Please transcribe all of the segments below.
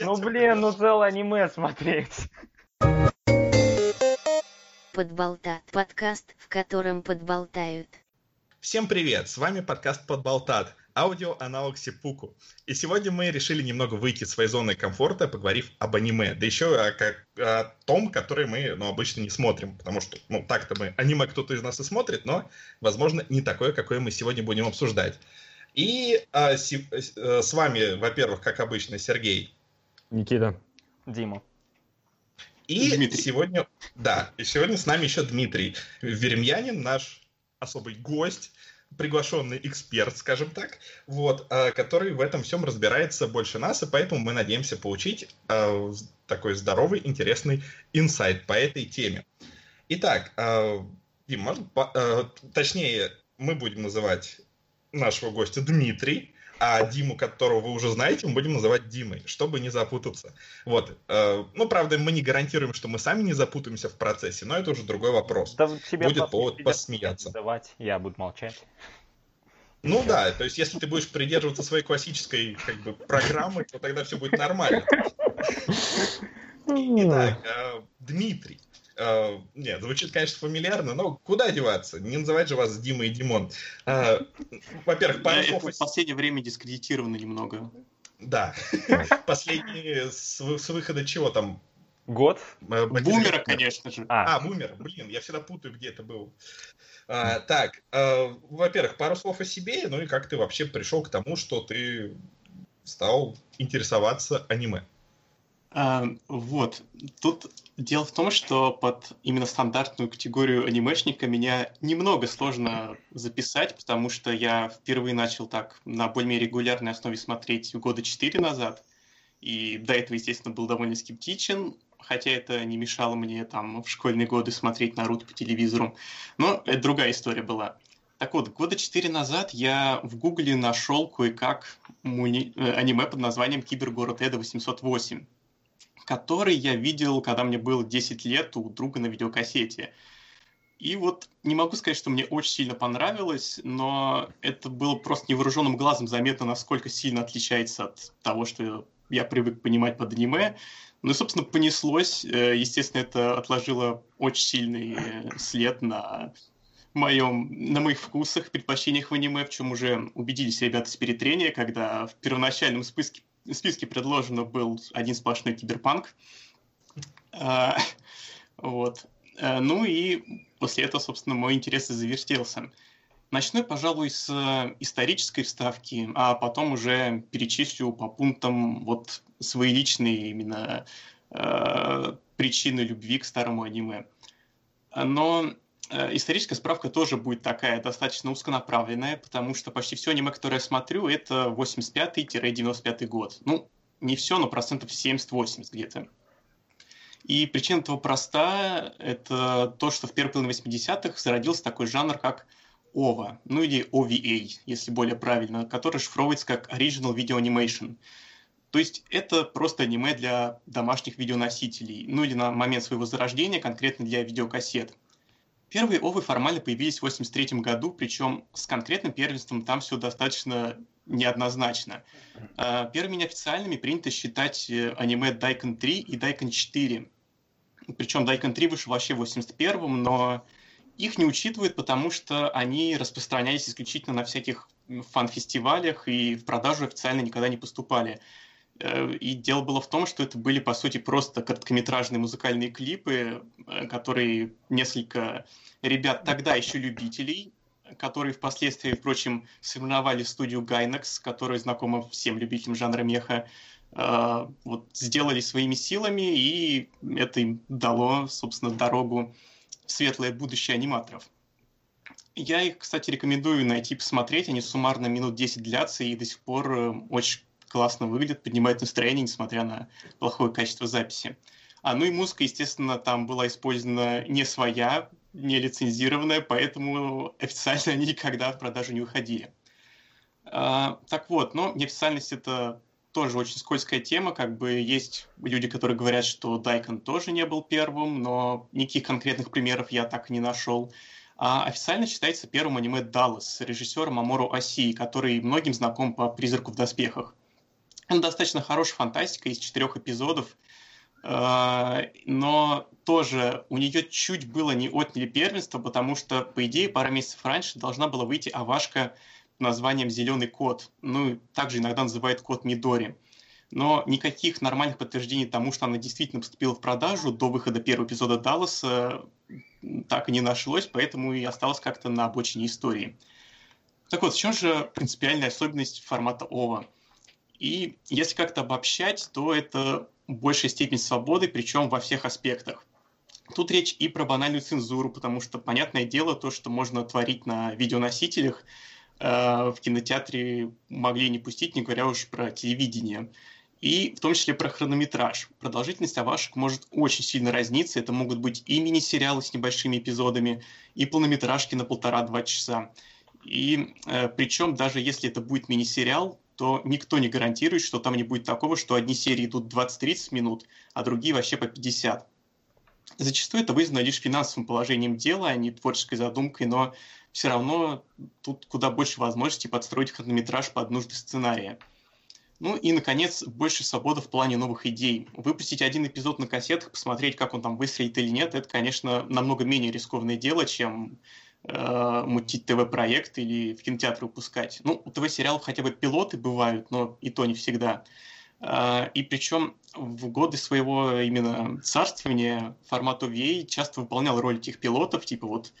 Ну блин, ну целое аниме смотреть. Подболтат. Подкаст, в котором подболтают. Всем привет, с вами подкаст Подболтат, аудио-аналог Сипуку. И сегодня мы решили немного выйти из своей зоны комфорта, поговорив об аниме, да еще о, как, о том, который мы ну, обычно не смотрим, потому что, ну, так-то мы, аниме кто-то из нас и смотрит, но, возможно, не такое, какое мы сегодня будем обсуждать. И а, си, а, с вами, во-первых, как обычно, Сергей. Никита. Дима. И Дмитрий. сегодня, да, и сегодня с нами еще Дмитрий Веремьянин, наш особый гость, приглашенный эксперт, скажем так, вот, а, который в этом всем разбирается больше нас, и поэтому мы надеемся получить э, такой здоровый, интересный инсайт по этой теме. Итак, э, Дим, можно, точнее, мы будем называть нашего гостя Дмитрий, а Диму, которого вы уже знаете, мы будем называть Димой, чтобы не запутаться. Вот. Э, ну, правда, мы не гарантируем, что мы сами не запутаемся в процессе, но это уже другой вопрос. Да, Будет повод посмеяться. Давать, я буду молчать. Ну да, то есть если ты будешь придерживаться своей классической как бы, программы, то тогда все будет нормально. Итак, э, Дмитрий. Uh, нет, звучит, конечно, фамильярно, но куда деваться? Не называть же вас Дима и Димон. Uh, во-первых, пару слов... в последнее время дискредитировано немного. Да. Последние с, с выхода чего там? Год? Э, Бумера, конечно же. А. а, Бумер. Блин, я всегда путаю, где это был. А, так, а, во-первых, пару слов о себе, ну и как ты вообще пришел к тому, что ты стал интересоваться аниме. А, вот. Тут дело в том, что под именно стандартную категорию анимешника меня немного сложно записать, потому что я впервые начал так на более регулярной основе смотреть года четыре назад. И до этого, естественно, был довольно скептичен, хотя это не мешало мне там в школьные годы смотреть Наруто по телевизору. Но это другая история была. Так вот, года четыре назад я в Гугле нашел кое-как. Э, аниме под названием «Кибергород Эда 808» который я видел, когда мне было 10 лет у друга на видеокассете. И вот не могу сказать, что мне очень сильно понравилось, но это было просто невооруженным глазом заметно, насколько сильно отличается от того, что я привык понимать под аниме. Ну и, собственно, понеслось. Э, естественно, это отложило очень сильный след на моем, на моих вкусах, предпочтениях в аниме, в чем уже убедились ребята с перетрения, когда в первоначальном списке в списке предложено был один сплошной киберпанк. А, вот. А, ну и после этого, собственно, мой интерес и завертелся. Начну, пожалуй, с исторической вставки, а потом уже перечислю по пунктам вот свои личные именно э, причины любви к старому аниме. Но историческая справка тоже будет такая достаточно узконаправленная, потому что почти все аниме, которое я смотрю, это 85-95 год. Ну, не все, но процентов 70-80 где-то. И причина этого проста. Это то, что в первой половине 80-х зародился такой жанр, как OVA, ну или OVA, если более правильно, который шифровывается как Original Video Animation. То есть это просто аниме для домашних видеоносителей, ну или на момент своего зарождения конкретно для видеокассет. Первые овы формально появились в 83 году, причем с конкретным первенством там все достаточно неоднозначно. А, первыми неофициальными принято считать э, аниме Дайкон 3 и Дайкон 4. Причем Дайкон 3 вышел вообще в 81-м, но их не учитывают, потому что они распространялись исключительно на всяких фан-фестивалях и в продажу официально никогда не поступали. Э, и дело было в том, что это были, по сути, просто короткометражные музыкальные клипы, э, которые несколько ребят тогда еще любителей, которые впоследствии, впрочем, соревновали студию Gainax, которая знакома всем любителям жанра меха, э, вот, сделали своими силами, и это им дало, собственно, дорогу в светлое будущее аниматоров. Я их, кстати, рекомендую найти, посмотреть. Они суммарно минут 10 длятся и до сих пор очень классно выглядит, поднимает настроение, несмотря на плохое качество записи. А, ну и музыка, естественно, там была использована не своя, не лицензированная, поэтому официально они никогда в продажу не выходили. А, так вот, но неофициальность это тоже очень скользкая тема, как бы есть люди, которые говорят, что Дайкон тоже не был первым, но никаких конкретных примеров я так и не нашел. А официально считается первым аниме Даллас режиссером Амору Оси, который многим знаком по «Призраку в доспехах». Это достаточно хорошая фантастика из четырех эпизодов, э, но тоже у нее чуть было не отняли первенство, потому что, по идее, пару месяцев раньше должна была выйти Авашка названием «Зеленый кот». Ну, также иногда называют кот Мидори. Но никаких нормальных подтверждений тому, что она действительно поступила в продажу до выхода первого эпизода Далласа, так и не нашлось, поэтому и осталось как-то на обочине истории. Так вот, в чем же принципиальная особенность формата ОВА? И если как-то обобщать, то это большая степень свободы, причем во всех аспектах. Тут речь и про банальную цензуру, потому что, понятное дело, то, что можно творить на видеоносителях, э, в кинотеатре могли не пустить, не говоря уж про телевидение. И в том числе про хронометраж. Продолжительность авашек может очень сильно разниться. Это могут быть и мини-сериалы с небольшими эпизодами, и полнометражки на полтора-два часа. И э, причем даже если это будет мини-сериал, то никто не гарантирует, что там не будет такого, что одни серии идут 20-30 минут, а другие вообще по 50. Зачастую это вызвано лишь финансовым положением дела, а не творческой задумкой, но все равно тут куда больше возможностей подстроить хронометраж под нужды сценария. Ну и, наконец, больше свободы в плане новых идей. Выпустить один эпизод на кассетах, посмотреть, как он там выстрелит или нет, это, конечно, намного менее рискованное дело, чем э, мутить ТВ-проект или в кинотеатр выпускать. Ну, у ТВ-сериалов хотя бы пилоты бывают, но и то не всегда. Э, и причем в годы своего именно царствования формат OVA часто выполнял роль этих пилотов, типа вот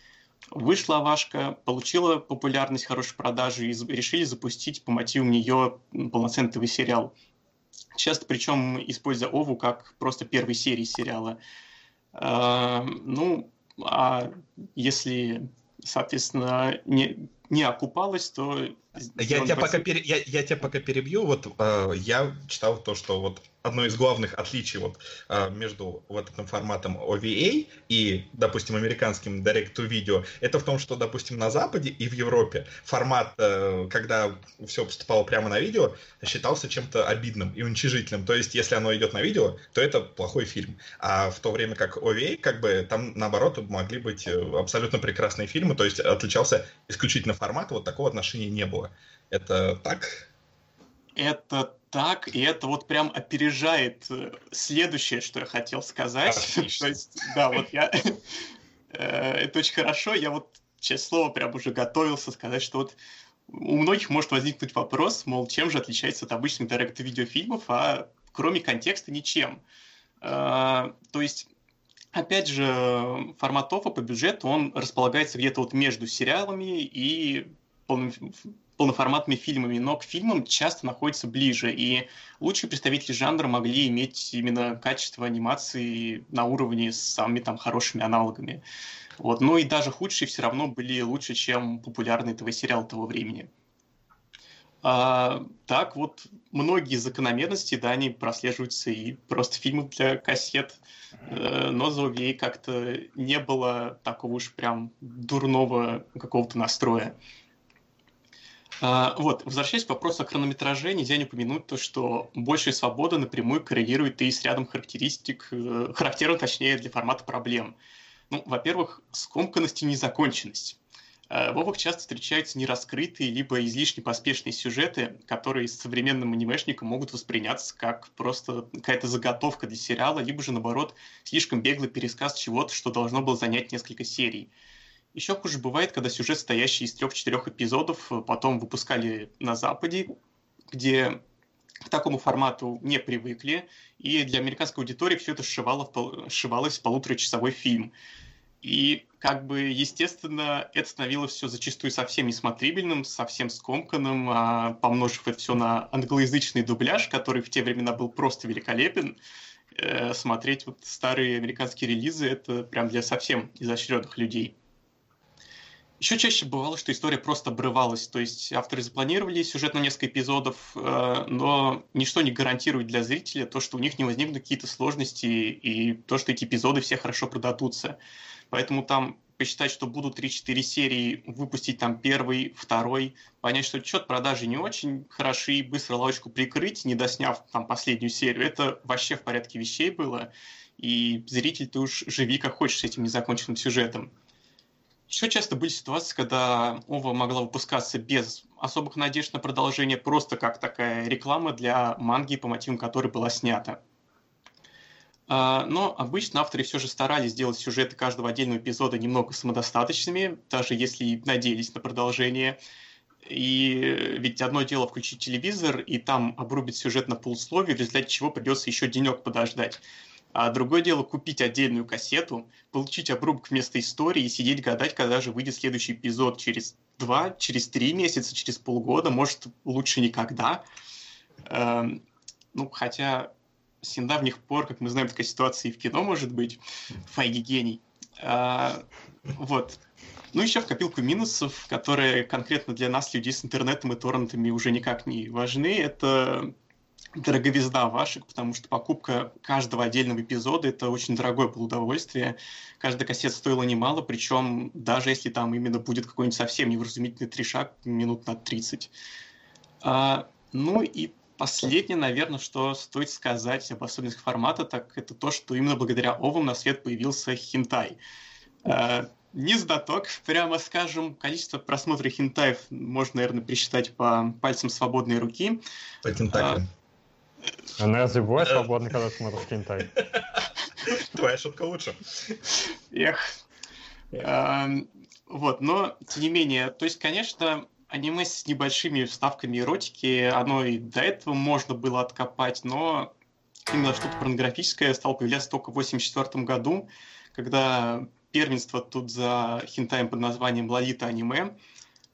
вышла Авашка, получила популярность, хорошие продажи и решили запустить по мотивам нее полноценный ТВ-сериал. Часто причем используя Ову как просто первой серии сериала. Э, ну, а если соответственно, не, не окупалось, то... Я тебя, пока пере... я, я тебя пока перебью. Вот э, я читал то, что вот одно из главных отличий вот, а, между вот этим форматом OVA и, допустим, американским Direct-to-Video, это в том, что, допустим, на Западе и в Европе формат, э, когда все поступало прямо на видео, считался чем-то обидным и уничижительным. То есть, если оно идет на видео, то это плохой фильм. А в то время как OVA, как бы, там, наоборот, могли быть э, абсолютно прекрасные фильмы, то есть отличался исключительно формат, вот такого отношения не было. Это так? Это так, и это вот прям опережает э, следующее, что я хотел сказать. То есть, да, вот я... Э, это очень хорошо. Я вот, честное слово, прям уже готовился сказать, что вот у многих может возникнуть вопрос, мол, чем же отличается от обычных директ-видеофильмов, а кроме контекста ничем. Э, то есть, опять же, формат ОФА по бюджету, он располагается где-то вот между сериалами и полноформатными фильмами, но к фильмам часто находится ближе, и лучшие представители жанра могли иметь именно качество анимации на уровне с самыми там хорошими аналогами. Вот. Ну и даже худшие все равно были лучше, чем популярный ТВ-сериал того времени. А, так вот, многие закономерности, да, они прослеживаются и просто фильмы для кассет, э, но за OVA как-то не было такого уж прям дурного какого-то настроя. А, вот, возвращаясь к вопросу о хронометраже, нельзя не упомянуть то, что большая свобода напрямую коррелирует и с рядом характеристик, э, характерных, точнее, для формата проблем. Ну, во-первых, скомканность и незаконченность. Э, в Вовах часто встречаются нераскрытые либо излишне поспешные сюжеты, которые современным анимешникам могут восприняться как просто какая-то заготовка для сериала, либо же, наоборот, слишком беглый пересказ чего-то, что должно было занять несколько серий. Еще хуже бывает, когда сюжет, состоящий из трех-четырех эпизодов, э, потом выпускали на Западе, где к такому формату не привыкли, и для американской аудитории все это сшивало сшивалось в полуторачасовой фильм. И, как бы, естественно, это становилось все зачастую совсем несмотрибельным, совсем скомканным, а помножив это все на англоязычный дубляж, который в те времена был просто великолепен, э, смотреть вот старые американские релизы, это прям для совсем изощренных людей. Еще чаще бывало, что история просто обрывалась, то есть авторы запланировали сюжет на несколько эпизодов, э, но ничто не гарантирует для зрителя то, что у них не возникнут какие-то сложности и то, что эти эпизоды все хорошо продадутся. Поэтому там посчитать, что будут 3-4 серии, выпустить там первый, второй, понять, что счет продажи не очень хороши, и быстро лавочку прикрыть, не досняв там последнюю серию, это вообще в порядке вещей было. И зритель, ты уж живи как хочешь с этим незаконченным сюжетом. Еще часто были ситуации, когда ОВА могла выпускаться без особых надежд на продолжение, просто как такая реклама для манги, по мотивам которой была снята. А, но обычно авторы все же старались сделать сюжеты каждого отдельного эпизода немного самодостаточными, даже если надеялись на продолжение. И ведь одно дело включить телевизор, и там обрубить сюжет на полусловие, в результате чего придется еще денек подождать. А другое дело купить отдельную кассету, получить обрубок вместо истории и сидеть гадать, когда же выйдет следующий эпизод через два, через три месяца, через полгода, может, лучше никогда. Эм, ну, хотя с недавних пор, как мы знаем, такая ситуация и в кино может быть. Файги гений. А, вот. Ну, еще в копилку минусов, которые конкретно для нас, людей с интернетом и торрентами, уже никак не важны. Это дороговизна ваших, потому что покупка каждого отдельного эпизода это очень дорогое было удовольствие. Каждая кассета стоила немало, причем даже если там именно будет какой-нибудь совсем невразумительный трешак минут на 30. А, ну и последнее, наверное, что стоит сказать об особенностях формата, так это то, что именно благодаря овам на свет появился хинтай. А, не знаток, прямо скажем, количество просмотров хинтаев можно, наверное, пересчитать по пальцам свободной руки. По тентаклям. Разве бывает свободно, когда смотришь кентай? Твоя шутка лучше. Эх. Вот, но, тем не менее, то есть, конечно, аниме с небольшими вставками эротики, оно и до этого можно было откопать, но именно что-то порнографическое стало появляться только в 1984 году, когда первенство тут за хентаем под названием «Лолита аниме».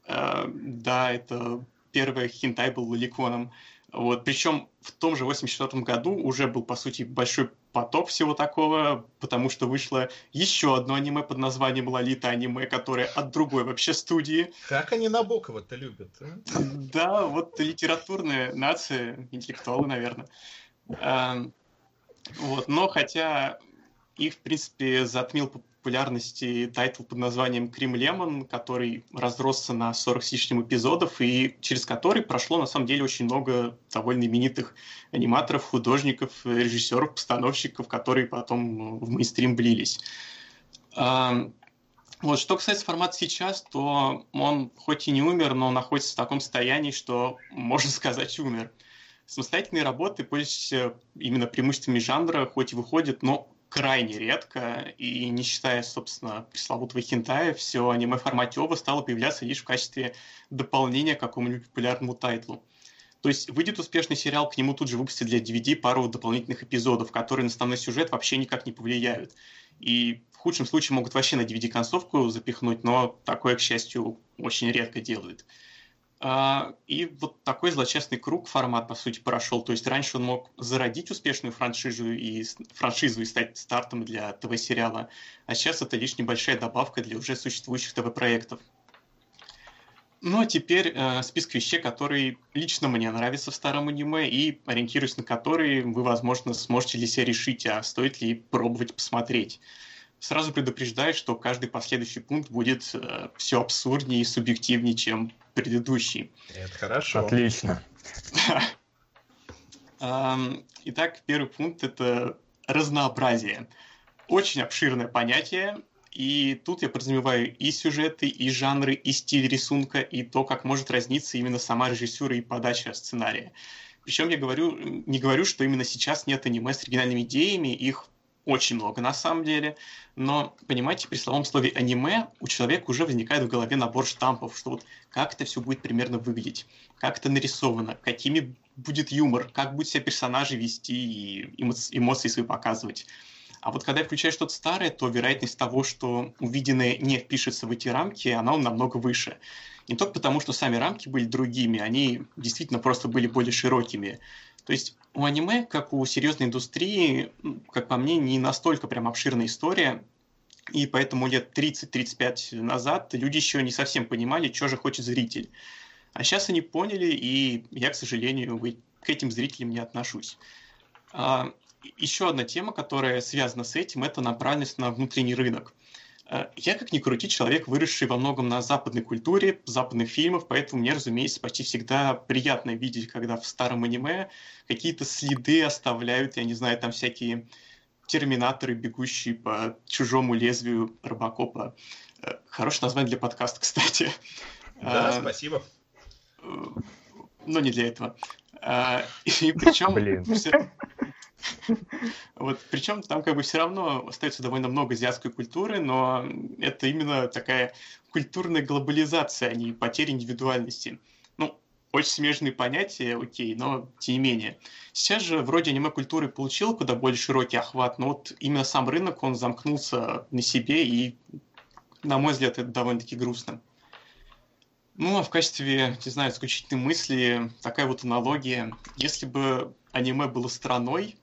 Э, да, это первый хентай был лоликоном. Вот. Причем в том же 84 году уже был, по сути, большой поток всего такого, потому что вышло еще одно аниме под названием «Лолита аниме», которое от другой вообще студии. Как они Набокова-то любят, а? Да, вот литературная нация, интеллектуалы, наверное. Вот, но хотя их, в принципе, затмил популярности title под названием «Cream Lemon», который разросся на 40 с лишним эпизодов, и через который прошло, на самом деле, очень много довольно именитых аниматоров, художников, режиссеров, постановщиков, которые потом в мейнстрим влились. Вот, что касается формата сейчас, то он хоть и не умер, но находится в таком состоянии, что, можно сказать, умер. Самостоятельные работы, пользуясь именно преимуществами жанра, хоть и выходят, но крайне редко, и не считая, собственно, пресловутого хентая, все аниме в формате ОВА стало появляться лишь в качестве дополнения к какому-нибудь популярному тайтлу. То есть выйдет успешный сериал, к нему тут же выпустят для DVD пару дополнительных эпизодов, которые на основной сюжет вообще никак не повлияют. И в худшем случае могут вообще на DVD-концовку запихнуть, но такое, к счастью, очень редко делают. А, и вот такой злочастный круг формат, по сути, прошел. То есть раньше он мог зародить успешную франшизу и, франшизу и стать стартом для ТВ-сериала, а сейчас это лишь небольшая добавка для уже существующих ТВ-проектов. Ну а теперь э, список вещей, которые лично мне нравятся в старом аниме и ориентируясь на которые вы, возможно, сможете для себя решить, а стоит ли пробовать посмотреть. Сразу предупреждаю, что каждый последующий пункт будет э, все абсурднее и субъективнее, чем предыдущий. Это хорошо. Отлично. Итак, первый пункт – это разнообразие. Очень обширное понятие, и тут я подразумеваю и сюжеты, и жанры, и стиль рисунка, и то, как может разниться именно сама режиссура и подача сценария. Причем я говорю, не говорю, что именно сейчас нет аниме с оригинальными идеями, их очень много на самом деле, но, понимаете, при словом слове аниме у человека уже возникает в голове набор штампов, что вот как это все будет примерно выглядеть, как это нарисовано, какими будет юмор, как будут себя персонажи вести и эмоции свои показывать. А вот когда я включаю что-то старое, то вероятность того, что увиденное не впишется в эти рамки, она намного выше. Не только потому, что сами рамки были другими, они действительно просто были более широкими. То есть у аниме, как у серьезной индустрии, как по мне, не настолько прям обширная история, и поэтому лет 30-35 назад люди еще не совсем понимали, что же хочет зритель. А сейчас они поняли, и я, к сожалению, к этим зрителям не отношусь. А, еще одна тема, которая связана с этим, это направленность на внутренний рынок. Э, я, как ни крути, человек, выросший во многом на западной культуре, западных фильмов, поэтому мне, разумеется, почти всегда приятно видеть, когда в старом аниме какие-то следы оставляют, я не знаю, там всякие терминаторы, бегущие по чужому лезвию Робокопа. Э, хорошее название для подкаста, кстати. Да, а, спасибо. Но не для этого. А, и причем... Блин. Вот, причем там как бы все равно остается довольно много азиатской культуры, но это именно такая культурная глобализация, а не потеря индивидуальности. Ну, очень смежные понятия, окей, но тем не менее. Сейчас же вроде аниме-культуры получил куда более широкий охват, но вот именно сам рынок, он замкнулся на себе, и, на мой взгляд, это довольно-таки грустно. Ну, а в качестве, не знаю, исключительной мысли такая вот аналогия. Если бы аниме было страной,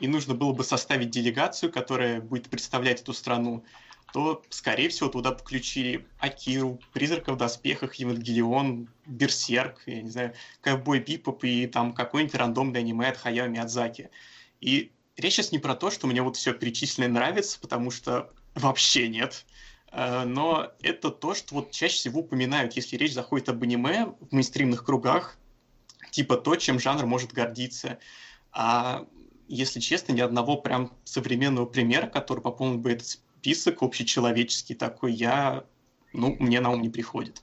и нужно было бы составить делегацию, которая будет представлять эту страну, то, скорее всего, туда включили Акиру, Призрака в доспехах, Евангелион, Берсерк, я не знаю, Ковбой Бипоп и там какой-нибудь рандомный аниме от Хаяо Миядзаки. И речь сейчас не про то, что мне вот все перечисленное нравится, потому что вообще нет. Э, но это то, что вот чаще всего упоминают, если речь заходит об аниме в мейнстримных кругах, типа то, чем жанр может гордиться. А если честно, ни одного прям современного примера, который пополнил бы этот список общечеловеческий такой, я, ну, мне на ум не приходит.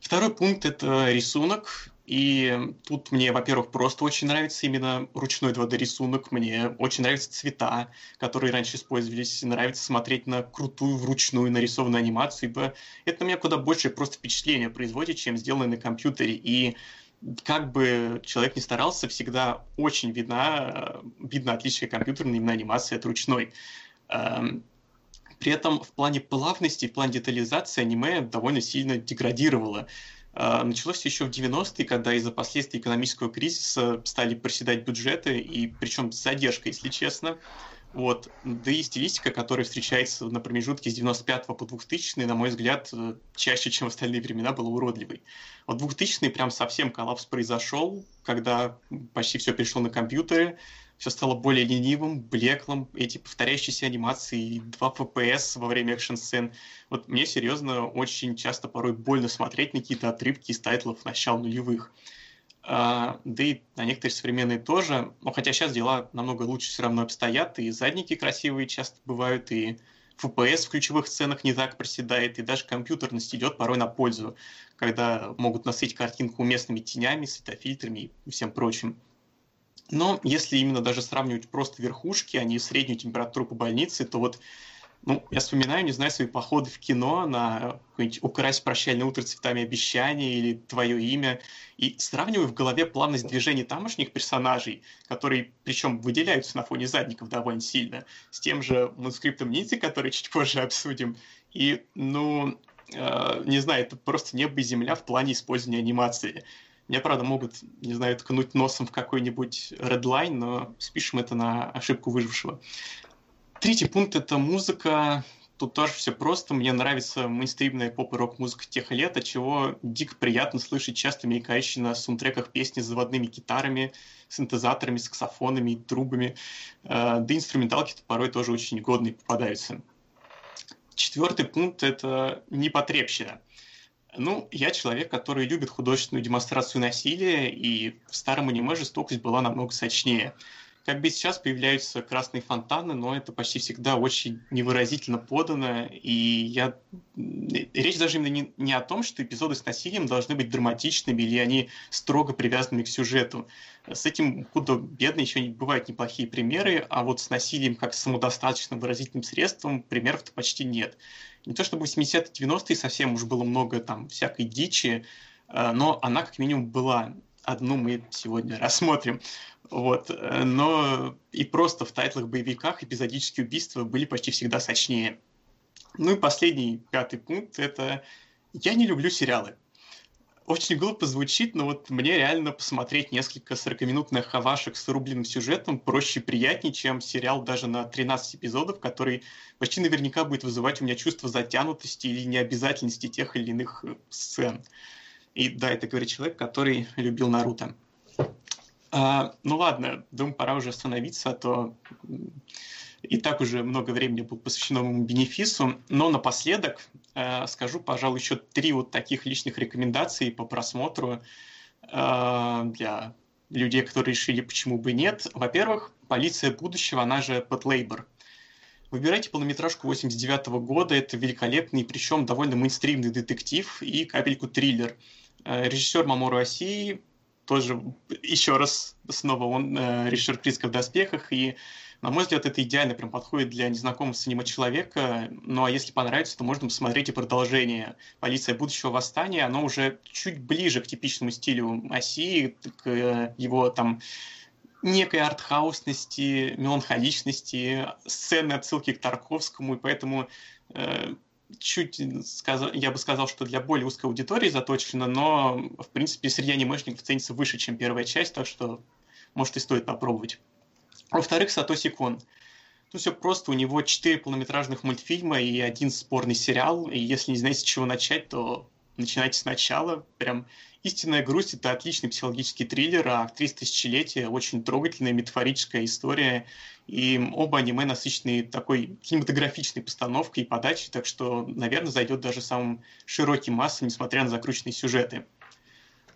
Второй пункт – это рисунок. И тут мне, во-первых, просто очень нравится именно ручной 2D-рисунок. Мне очень нравятся цвета, которые раньше использовались. Нравится смотреть на крутую вручную нарисованную анимацию, ибо это на меня куда больше просто впечатление производит, чем сделанное на компьютере. И как бы человек ни старался, всегда очень видна, видно отличие компьютерной именно анимации от ручной. Эм, при этом в плане плавности, в плане детализации аниме довольно сильно деградировало. А, началось еще в 90-е, когда из-за последствий экономического кризиса стали проседать бюджеты, и причем с задержкой, если честно. Вот. Да и стилистика, которая встречается на промежутке с 95 по 2000 на мой взгляд, э, чаще, чем в остальные времена, была уродливой. Вот 2000 прям совсем коллапс произошел, когда почти все перешло на компьютеры, все стало более ленивым, блеклым, эти повторяющиеся анимации, 2 FPS во время экшн-сцен. Вот мне серьезно очень часто порой больно смотреть на какие-то отрывки из тайтлов начала нулевых. Э, да и на некоторые современные тоже. Но хотя сейчас дела намного лучше все равно обстоят, и задники красивые часто бывают, и FPS в ключевых сценах не так проседает, и даже компьютерность идет порой на пользу, когда могут насытить картинку уместными тенями, светофильтрами и всем прочим. Но если именно даже сравнивать просто верхушки, а не среднюю температуру по больнице, то вот ну, я вспоминаю, не знаю, свои походы в кино на «Украсть прощальное утро цветами обещания» или «Твое имя», и сравниваю в голове плавность движений тамошних персонажей, которые, причем, выделяются на фоне задников довольно сильно, с тем же манускриптом Ниндзя, который чуть позже обсудим. И, ну, э, не знаю, это просто небо и земля в плане использования анимации. Мне, правда, могут, не знаю, ткнуть носом в какой-нибудь Redline, но спишем это на ошибку выжившего. Третий пункт — это музыка. Тут тоже все просто. Мне нравится мейнстримная поп и рок-музыка тех лет, от чего дико приятно слышать часто мелькающие на саундтреках песни с заводными гитарами, синтезаторами, саксофонами и трубами. Э, да инструменталки порой тоже очень годные попадаются. Четвертый пункт — это непотребщина. Ну, я человек, который любит художественную демонстрацию насилия, и в старом аниме жестокость была намного сочнее. Как бы сейчас появляются красные фонтаны, но это почти всегда очень невыразительно подано, и я... Речь даже именно не, не о том, что эпизоды с насилием должны быть драматичными или они строго привязаны к сюжету. С этим куда бедно еще не бывают неплохие примеры, а вот с насилием как самодостаточным выразительным средством примеров-то почти нет. Не то чтобы в 80-е, 90-е совсем уж было много там всякой дичи, э, но она как минимум была. Одну мы сегодня рассмотрим. Вот. Э, но и просто в тайтлах боевиках эпизодические убийства были почти всегда сочнее. Ну и последний, пятый пункт, это я не люблю сериалы очень глупо звучит, но вот мне реально посмотреть несколько 40-минутных хавашек с рубленным сюжетом проще и приятнее, чем сериал даже на 13 эпизодов, который почти наверняка будет вызывать у меня чувство затянутости или необязательности тех или иных э, сцен. И да, это говорит человек, который любил Наруто. А, ну ладно, думаю, пора уже остановиться, а то и так уже много времени было посвящено моему бенефису. Но напоследок э, скажу, пожалуй, еще три вот таких личных рекомендаций по просмотру э, для людей, которые решили, почему бы нет. Во-первых, «Полиция будущего», она же «Под Лейбор». Выбирайте полнометражку 89 года, это великолепный, причем довольно мейнстримный детектив и капельку триллер. Э, режиссер Мамору Асии, тоже еще раз, снова он э, режиссер «Призрака в доспехах», и на мой взгляд, это идеально прям подходит для незнакомого с человека. Ну а если понравится, то можно посмотреть и продолжение «Полиция будущего восстания». Оно уже чуть ближе к типичному стилю оси, к э, его там некой артхаусности, меланхоличности, сцены отсылки к Тарковскому, и поэтому э, чуть, я бы сказал, что для более узкой аудитории заточено, но, в принципе, среди анимешников ценится выше, чем первая часть, так что, может, и стоит попробовать. Во-вторых, Сатоси Кон. Тут все просто, у него четыре полнометражных мультфильма и один спорный сериал, и если не знаете, с чего начать, то начинайте сначала. Прям «Истинная грусть» — это отличный психологический триллер, а «Актриса тысячелетия» — очень трогательная метафорическая история, и оба аниме насыщены такой кинематографичной постановкой и подачей, так что, наверное, зайдет даже самым широким массам, несмотря на закрученные сюжеты.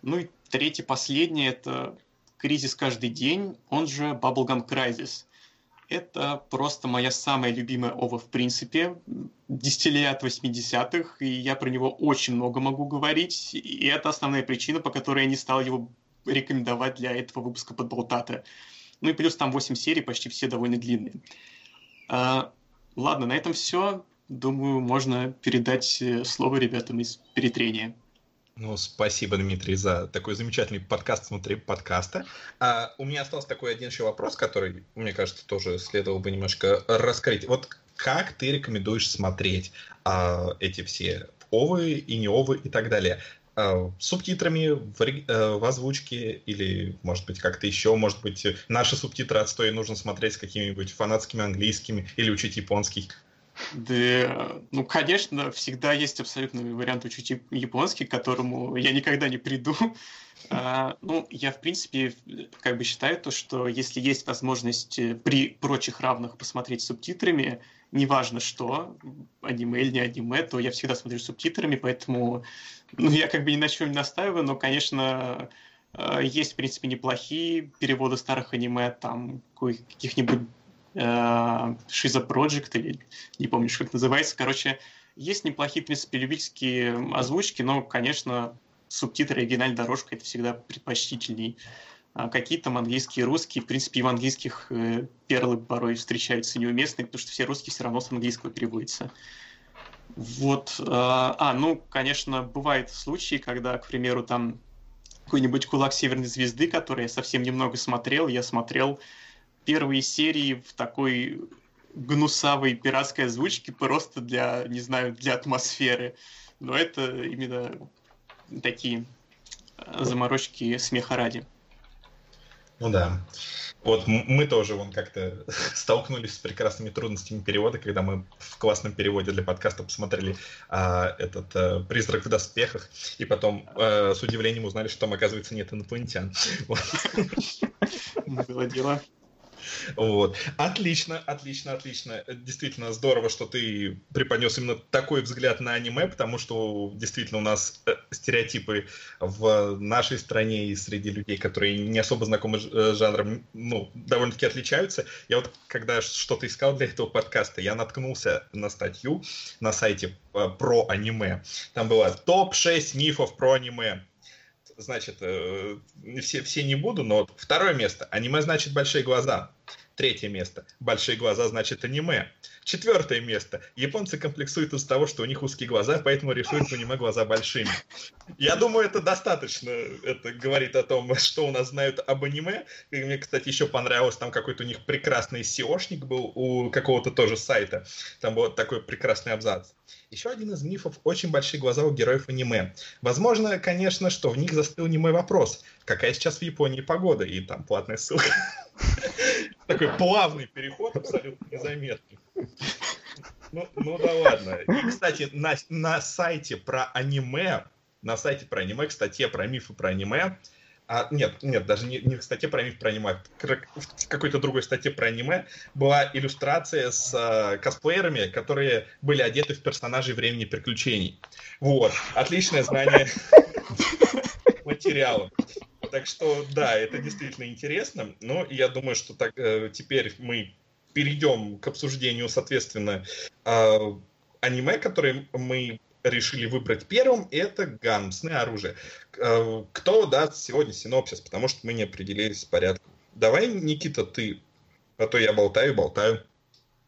Ну и третье, последнее — это «Кризис каждый день», он же Bubblegum Crisis. Это просто моя самая любимая ова в принципе, десятилет 80-х, и я про него очень много могу говорить, и это основная причина, по которой я не стал его рекомендовать для этого выпуска подболтата. Ну и плюс там 8 серий, почти все довольно длинные. А, ладно, на этом все. Думаю, можно передать э, слово ребятам из перетрения. Ну, спасибо, Дмитрий, за такой замечательный подкаст внутри подкаста. А, у меня остался такой один еще вопрос, который, мне кажется, тоже следовало бы немножко раскрыть. Вот как ты рекомендуешь смотреть а, эти все овы и не овы и так далее? А, субтитрами в, а, в озвучке или, может быть, как-то еще, может быть, наши субтитры отстой нужно смотреть с какими-нибудь фанатскими английскими или учить японский? Да, ну, конечно, всегда есть абсолютный вариант учить японский, к которому я никогда не приду. А, ну, я, в принципе, как бы считаю то, что если есть возможность э, при прочих равных посмотреть субтитрами, неважно что, аниме или не аниме, то я всегда смотрю субтитрами, поэтому ну, я как бы ни на чем не настаиваю, но, конечно, э, есть, в принципе, неплохие переводы старых аниме, там, каких-нибудь Шиза э, Project, или не помню, как это называется. Короче, есть неплохие, в принципе, любительские озвучки, но, конечно, субтитры оригинальной дорожкой это всегда предпочтительней. А какие там английские русские, в принципе, и в английских э, перлы порой встречаются неуместные, потому что все русские все равно с английского переводятся. Вот. Э, а, ну, конечно, бывают случаи, когда, к примеру, там какой-нибудь кулак Северной Звезды, который я совсем немного смотрел, я смотрел первые серии в такой гнусавой пиратской озвучке просто для, не знаю, для атмосферы. Но это именно такие э, заморочки смеха ради. Ну да. Вот мы тоже вон как-то столкнулись с прекрасными трудностями перевода, когда мы в классном переводе для подкаста посмотрели а, этот а, «Призрак в доспехах», и потом а, с удивлением узнали, что там, оказывается, нет инопланетян. Было дело. Вот. Отлично, отлично, отлично. Действительно здорово, что ты преподнес именно такой взгляд на аниме, потому что действительно у нас э, стереотипы в нашей стране и среди людей, которые не особо знакомы с э, жанром, ну, довольно-таки отличаются. Я вот, когда что-то искал для этого подкаста, я наткнулся на статью на сайте э, про аниме. Там было топ-6 мифов про аниме значит, э, все, все не буду, но вот второе место. Аниме значит большие глаза. Третье место. Большие глаза значит аниме. Четвертое место. Японцы комплексуют из того, что у них узкие глаза, поэтому рисуют аниме глаза большими. Я думаю, это достаточно. Это говорит о том, что у нас знают об аниме. И мне, кстати, еще понравилось, там какой-то у них прекрасный SEOшник был у какого-то тоже сайта. Там был такой прекрасный абзац. Еще один из мифов – очень большие глаза у героев аниме. Возможно, конечно, что в них застыл немой вопрос. Какая сейчас в Японии погода? И там платная ссылка. Такой плавный переход, абсолютно незаметный. Ну, ну да ладно. И, кстати, на, на сайте про аниме, на сайте про аниме, к статье про мифы про аниме, а, нет, нет, даже не, не в статье про миф про аниме, в какой-то другой статье про аниме была иллюстрация с э, косплеерами, которые были одеты в персонажей времени приключений. Вот, отличное знание материала. Так что, да, это действительно интересно. Но я думаю, что так, э, теперь мы перейдем к обсуждению, соответственно, э, аниме, которое мы решили выбрать первым, это гамсное оружие. Э, кто даст сегодня синопсис, потому что мы не определились с порядком. Давай, Никита, ты, а то я болтаю, болтаю.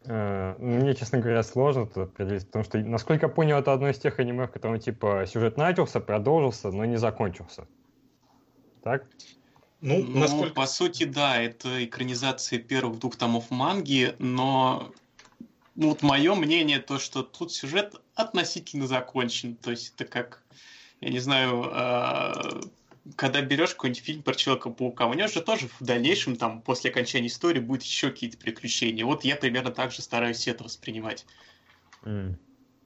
Э, мне, честно говоря, сложно тут определить, потому что, насколько я понял, это одно из тех аниме, в котором, типа, сюжет начался, продолжился, но не закончился. Так? Ну, ну насколько... по сути, да, это экранизация первых двух томов манги, но ну, вот мое мнение то, что тут сюжет относительно закончен. То есть это как, я не знаю, э, когда берешь какой-нибудь фильм про Человека-паука, у него же тоже в дальнейшем, там, после окончания истории, будут еще какие-то приключения. Вот я примерно так же стараюсь это воспринимать. Mm.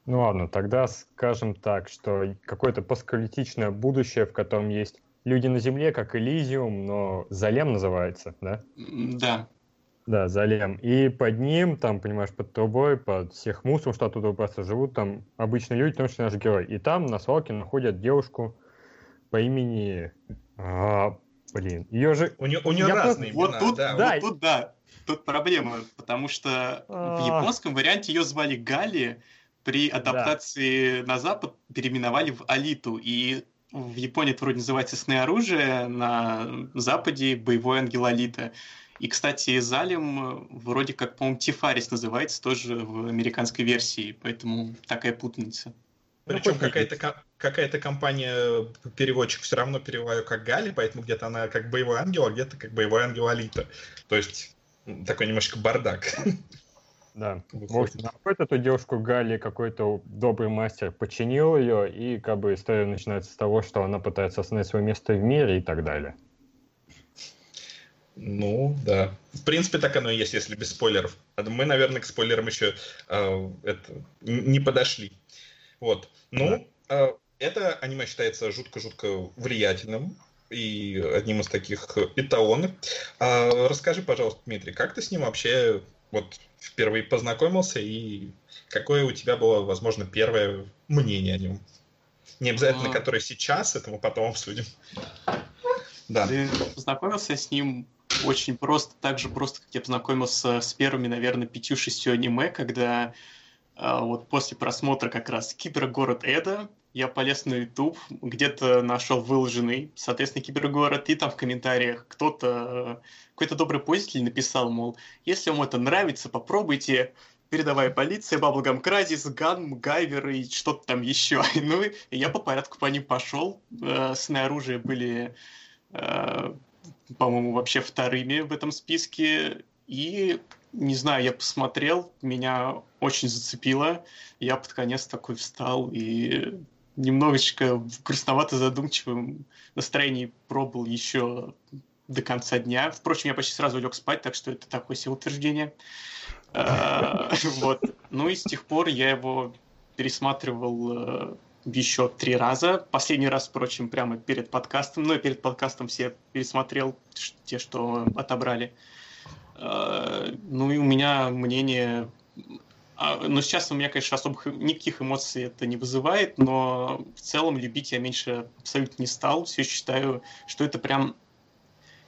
Ну ладно, тогда скажем так, что какое-то посткритичное будущее, в котором есть люди на Земле, как Элизиум, но Залем называется, да? Да. Да, Залем. И под ним, там, понимаешь, под трубой, под всех мусором, что оттуда просто живут там обычные люди, потому что наш герой. И там на свалке находят девушку, по имени... А, блин, ее же... У нее, у нее разные просто... имена, вот тут, да. да. Вот тут, да, тут проблема, потому что а... в японском варианте ее звали Гали, при адаптации да. на Запад переименовали в Алиту, и в Японии это вроде называется «Сны оружия», на Западе «Боевой ангел Алита». И, кстати, Залим вроде как, по-моему, Тифарис называется тоже в американской версии, поэтому такая путаница. Причем ну, какая-то какая-то компания переводчик все равно переводит как Гали, поэтому где-то она как боевой ангел, а где-то как боевой ангел Алита. То есть такой немножко бардак. Да. В общем, находит эту девушку Гали какой-то добрый мастер, починил ее, и как бы история начинается с того, что она пытается остановить свое место в мире и так далее. Ну, да. В принципе, так оно и есть, если без спойлеров. Мы, наверное, к спойлерам еще э, это, не подошли. Вот. Ну, да. э, это аниме считается жутко-жутко влиятельным и одним из таких эталонов. А, расскажи, пожалуйста, Дмитрий, как ты с ним вообще вот впервые познакомился и какое у тебя было, возможно, первое мнение о нем? Не обязательно, а... которое сейчас, это мы потом обсудим. Да. Ты познакомился с ним очень просто, так же просто, как я познакомился с первыми, наверное, пятью-шестью аниме, когда а, вот после просмотра как раз Кибергород Эда, я полез на YouTube, где-то нашел выложенный, соответственно, Кибергород, и там в комментариях кто-то, какой-то добрый пользователь написал, мол, если вам это нравится, попробуйте передовая полиция, Баблгам Кразис, Ган, Гайвер и что-то там еще. ну, и я по порядку по ним пошел. Э, сны оружия были, э, по-моему, вообще вторыми в этом списке. И не знаю, я посмотрел, меня очень зацепило. Я под конец такой встал и немножечко в грустновато-задумчивом настроении пробовал еще до конца дня. Впрочем, я почти сразу лег спать, так что это такое себе утверждение. А, вот. Ну и с тех пор я его пересматривал э, еще три раза. Последний раз, впрочем, прямо перед подкастом. Ну и перед подкастом все пересмотрел те, что отобрали. Э, ну и у меня мнение... А, но сейчас у меня, конечно, особых никаких эмоций это не вызывает, но в целом любить я меньше абсолютно не стал. Все считаю, что это прям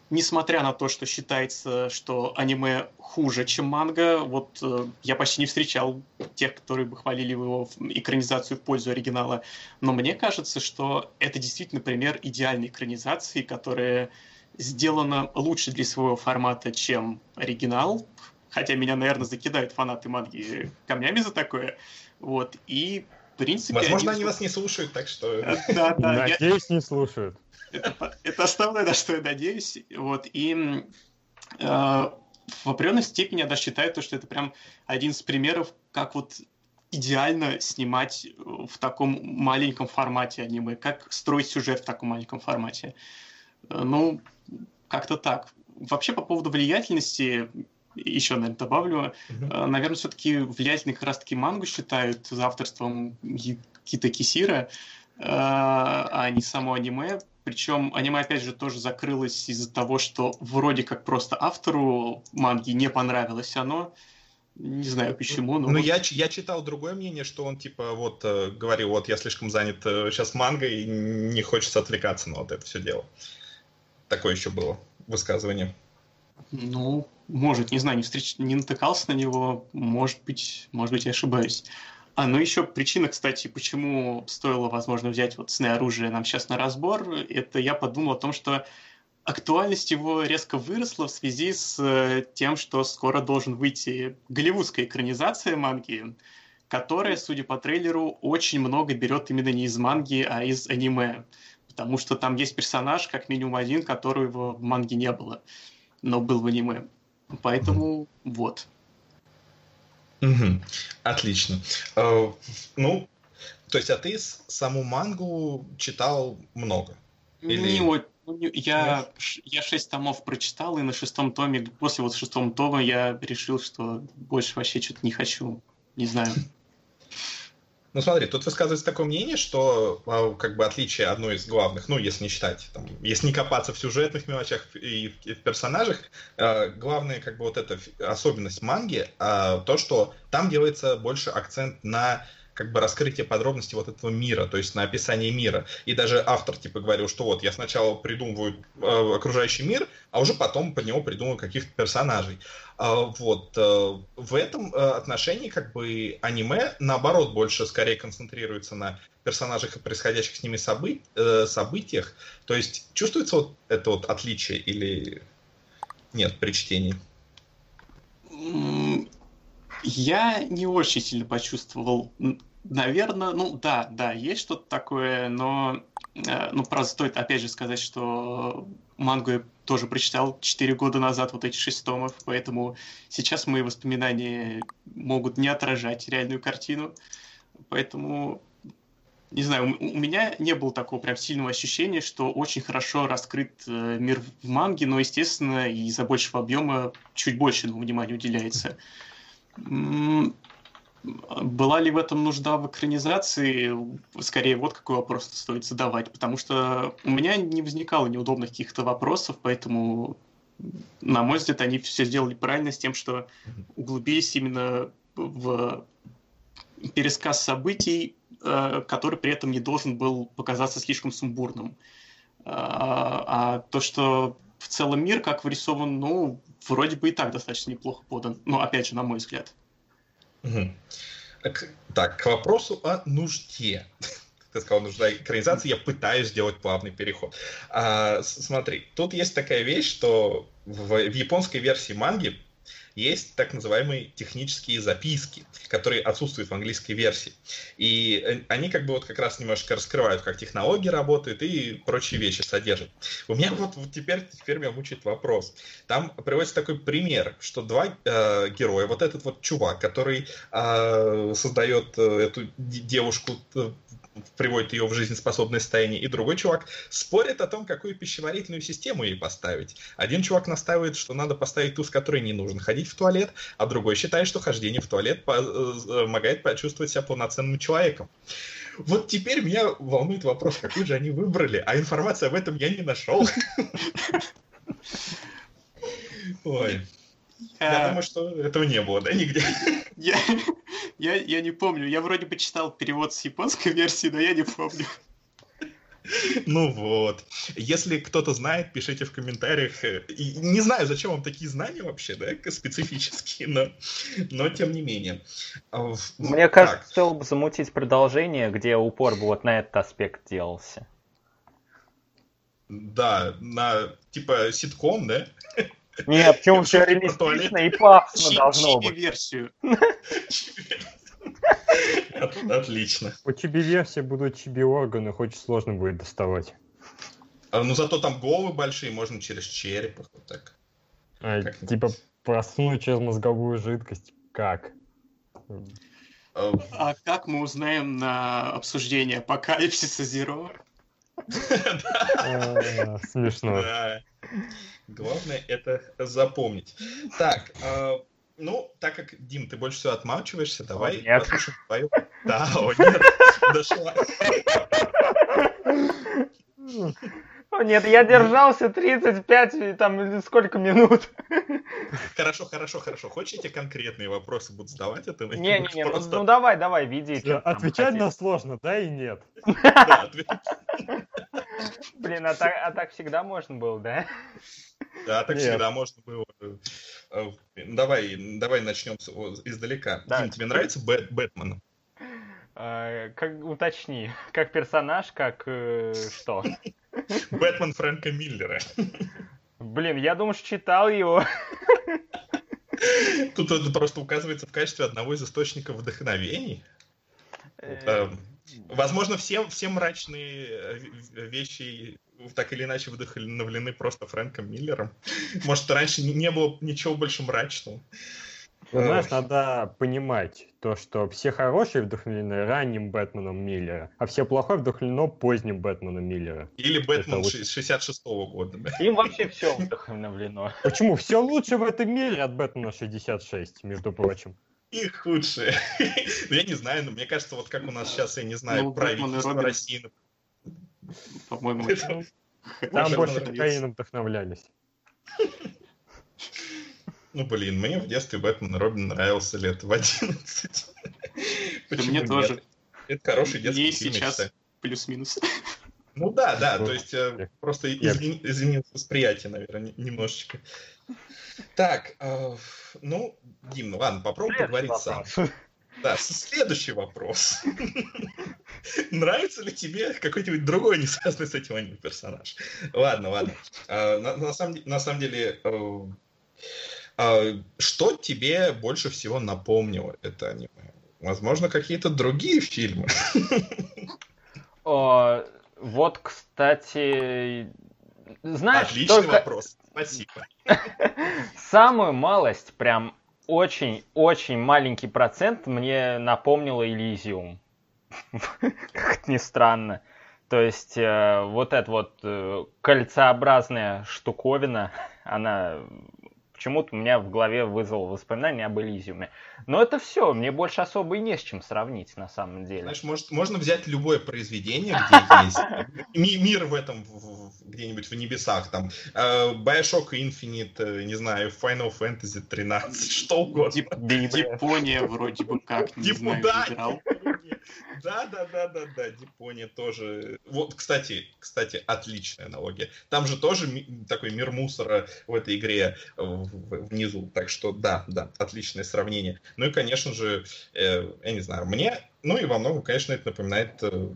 несмотря на то, что считается, что аниме хуже, чем манга, вот э, я почти не встречал тех, которые бы хвалили его экранизацию в пользу оригинала. Но мне кажется, что это действительно пример идеальной экранизации, которая сделано лучше для своего формата, чем оригинал. Хотя меня, наверное, закидают фанаты манги камнями за такое. Вот. И, в принципе... Возможно, они, вас не слушают, так что... Да, да. Надеюсь, не слушают. Это, это основное, на что я надеюсь. Вот. И э, в определенной степени я даже считаю, то, что это прям один из примеров, как вот идеально снимать в таком маленьком формате аниме, как строить сюжет в таком маленьком формате. Э, ну, как-то так. Вообще, по поводу влиятельности, еще, наверное, добавлю, mm-hmm. наверное, все-таки влиятельной как раз-таки мангу считают за авторством Кита Кисира, э, а не само аниме. Причем аниме, опять же, тоже закрылось из-за того, что вроде как просто автору манги не понравилось оно. Не знаю почему, но... Ну, я, я читал другое мнение, что он, типа, вот, говорил, вот, я слишком занят сейчас мангой, и не хочется отвлекаться на вот это все дело. такое еще было высказывание. Ну, может, не знаю, не, встреч... не натыкался на него, может быть, может быть, я ошибаюсь. А, ну еще причина, кстати, почему стоило, возможно, взять вот сны оружие нам сейчас на разбор, это я подумал о том, что актуальность его резко выросла в связи с э, тем, что скоро должен выйти голливудская экранизация манги, которая, судя по трейлеру, очень много берет именно не из манги, а из аниме. Потому что там есть персонаж, как минимум один, которого в манге не было, но был в аниме. Поэтому вот. Угу. Отлично. Э, ну, то есть, а ты саму мангу читал много? Или... Не, вот, я, я шесть томов прочитал, и на шестом томе, после вот шестого тома я решил, что больше вообще что-то не хочу. Не знаю. Ну смотри, тут высказывается такое мнение, что а, как бы отличие одно из главных, ну если не считать, там, если не копаться в сюжетных мелочах и в, и в персонажах, э, главная как бы вот эта особенность манги, э, то, что там делается больше акцент на как бы раскрытие подробностей вот этого мира, то есть на описание мира. И даже автор типа говорил, что вот я сначала придумываю э, окружающий мир, а уже потом под него придумываю каких-то персонажей. Э, вот э, в этом э, отношении как бы аниме наоборот больше скорее концентрируется на персонажах и происходящих с ними собы- э, событиях. То есть чувствуется вот это вот отличие или нет при чтении? Я не очень сильно почувствовал Наверное, ну да, да, есть что-то такое, но э, ну, правда, стоит опять же сказать, что мангу я тоже прочитал 4 года назад, вот эти 6 томов, поэтому сейчас мои воспоминания могут не отражать реальную картину. Поэтому, не знаю, у меня не было такого прям сильного ощущения, что очень хорошо раскрыт э, мир в манге, но, естественно, из-за большего объема чуть больше внимания уделяется. Была ли в этом нужда в экранизации? Скорее, вот какой вопрос стоит задавать, потому что у меня не возникало неудобных каких-то вопросов, поэтому, на мой взгляд, они все сделали правильно с тем, что углубились именно в пересказ событий, э, который при этом не должен был показаться слишком сумбурным. А, а то, что в целом мир как вырисован, ну, вроде бы и так достаточно неплохо подан. Но, опять же, на мой взгляд. Угу. Так, к вопросу о нужде. Ты сказал, нужна экранизация, я пытаюсь сделать плавный переход. А, смотри, тут есть такая вещь, что в, в японской версии манги есть так называемые технические записки, которые отсутствуют в английской версии. И э, они как бы вот как раз немножко раскрывают, как технологии работают и прочие вещи содержат. У меня вот, вот теперь, теперь меня мучает вопрос. Там приводится такой пример, что два э, героя, вот этот вот чувак, который э, создает э, эту девушку э, приводит ее в жизнеспособное состояние, и другой чувак спорит о том, какую пищеварительную систему ей поставить. Один чувак настаивает, что надо поставить ту, с которой не нужно ходить в туалет, а другой считает, что хождение в туалет э, помогает почувствовать себя полноценным человеком. Вот теперь меня волнует вопрос, какой же они выбрали, а информации об этом я не нашел. Ой. Я думаю, что этого не было, да, нигде. Я, я, я не помню. Я вроде бы читал перевод с японской версии, но я не помню. Ну вот. Если кто-то знает, пишите в комментариях. И не знаю, зачем вам такие знания вообще, да, специфические, но, но тем не менее. А Мне так. кажется, стоило бы замутить продолжение, где упор бы вот на этот аспект делался. Да, на типа ситком, да? Нет, почему все реалистично и пафосно должно быть. версию. Отлично. По чиби-версии будут чиби-органы, очень сложно будет доставать. А, ну зато там головы большие, можно через череп. Вот так. А, типа просунуть через мозговую жидкость. Как? А, а как мы узнаем на обсуждение апокалипсиса Зеро? Смешно. Главное это запомнить. Так, а, ну, так как, Дим, ты больше всего отмалчиваешься, давай нет. послушаем твою... Да, о, нет, дошла. О, нет, я держался 35 там или сколько минут. Хорошо, хорошо, хорошо. Хочешь, я тебе конкретные вопросы буду задавать? Это не, не, не, ну, просто... ну давай, давай, веди. Отвечать на сложно, да и нет. Блин, а так, а так всегда можно было, да? Да, так Нет. всегда можно было. Э, давай, давай начнем издалека. Да. Дим, тебе нравится Бэт, Бэтмен? А, как уточни, как персонаж, как э, что? Бэтмен Фрэнка Миллера. Блин, я думаю, что читал его. Тут это просто указывается в качестве одного из источников вдохновений. Э, возможно, все, все мрачные э, вещи так или иначе вдохновлены просто Фрэнком Миллером. Может, раньше не было ничего больше мрачного. Ну, знаешь, надо понимать то, что все хорошие вдохновлены ранним Бэтменом Миллера, а все плохое вдохновлено поздним Бэтменом Миллера. Или Бэтмен Это 66-го года. Да? Им вообще все вдохновлено. Почему? Все лучше в этом мире от Бэтмена 66, между прочим. И худшие. Ну, я не знаю, но мне кажется, вот как у нас сейчас, я не знаю, ну, правительство России. По-моему, там больше кокаином вдохновлялись. Ну, блин, мне в детстве Бэтмен Робин нравился лет в 11. Почему мне тоже. Это хороший детский Ей фильм, сейчас плюс-минус. Ну да, да, то есть э, просто изменилось восприятие, наверное, немножечко. Так, э, ну, Дим, ну ладно, попробуй поговорить сам. Да, следующий вопрос. Нравится ли тебе какой-нибудь другой, не связанный с этим аниме персонаж? Ладно, ладно. А, на, на, самом, на самом деле, э, а, что тебе больше всего напомнило это аниме? Возможно, какие-то другие фильмы? О, вот, кстати, знаешь, Отличный только... вопрос. Спасибо. Самую малость, прям очень-очень маленький процент мне напомнило Элизиум. как ни странно. То есть э, вот эта вот э, кольцеобразная штуковина, она почему-то у меня в голове вызвало воспоминание об Элизиуме. Но это все, мне больше особо и не с чем сравнить на самом деле. Знаешь, может, можно взять любое произведение, где есть мир в этом где-нибудь в небесах, там, э, Bioshock Infinite, э, не знаю, Final Fantasy 13, что угодно. Япония вроде бы как, не знаю. Да, да, да, да, да, Япония тоже. Вот, кстати, кстати, отличная аналогия. Там же тоже такой мир мусора в этой игре внизу. Так что да, да, отличное сравнение. Ну и, конечно же, э, я не знаю, мне, ну и во многом, конечно, это напоминает э,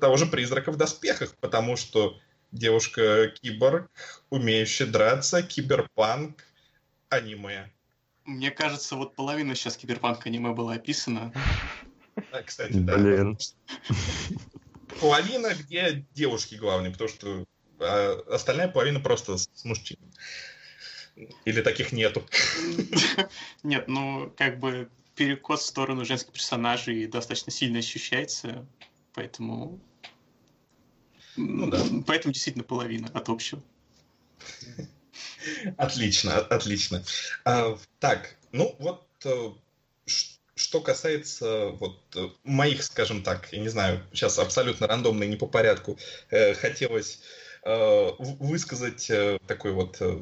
того же призрака в доспехах, потому что девушка-киборг, умеющая драться, киберпанк, аниме. Мне кажется, вот половина сейчас киберпанк аниме была описана. Кстати, да. Блин. Половина, где девушки главные, потому что а остальная половина просто с мужчинами. Или таких нету? Нет, ну, как бы перекос в сторону женских персонажей достаточно сильно ощущается, поэтому... Ну да. Поэтому действительно половина от общего. Отлично, отлично. А, так, ну вот э, что касается вот моих, скажем так, я не знаю, сейчас абсолютно рандомно и не по порядку, э, хотелось э, высказать э, такой вот э,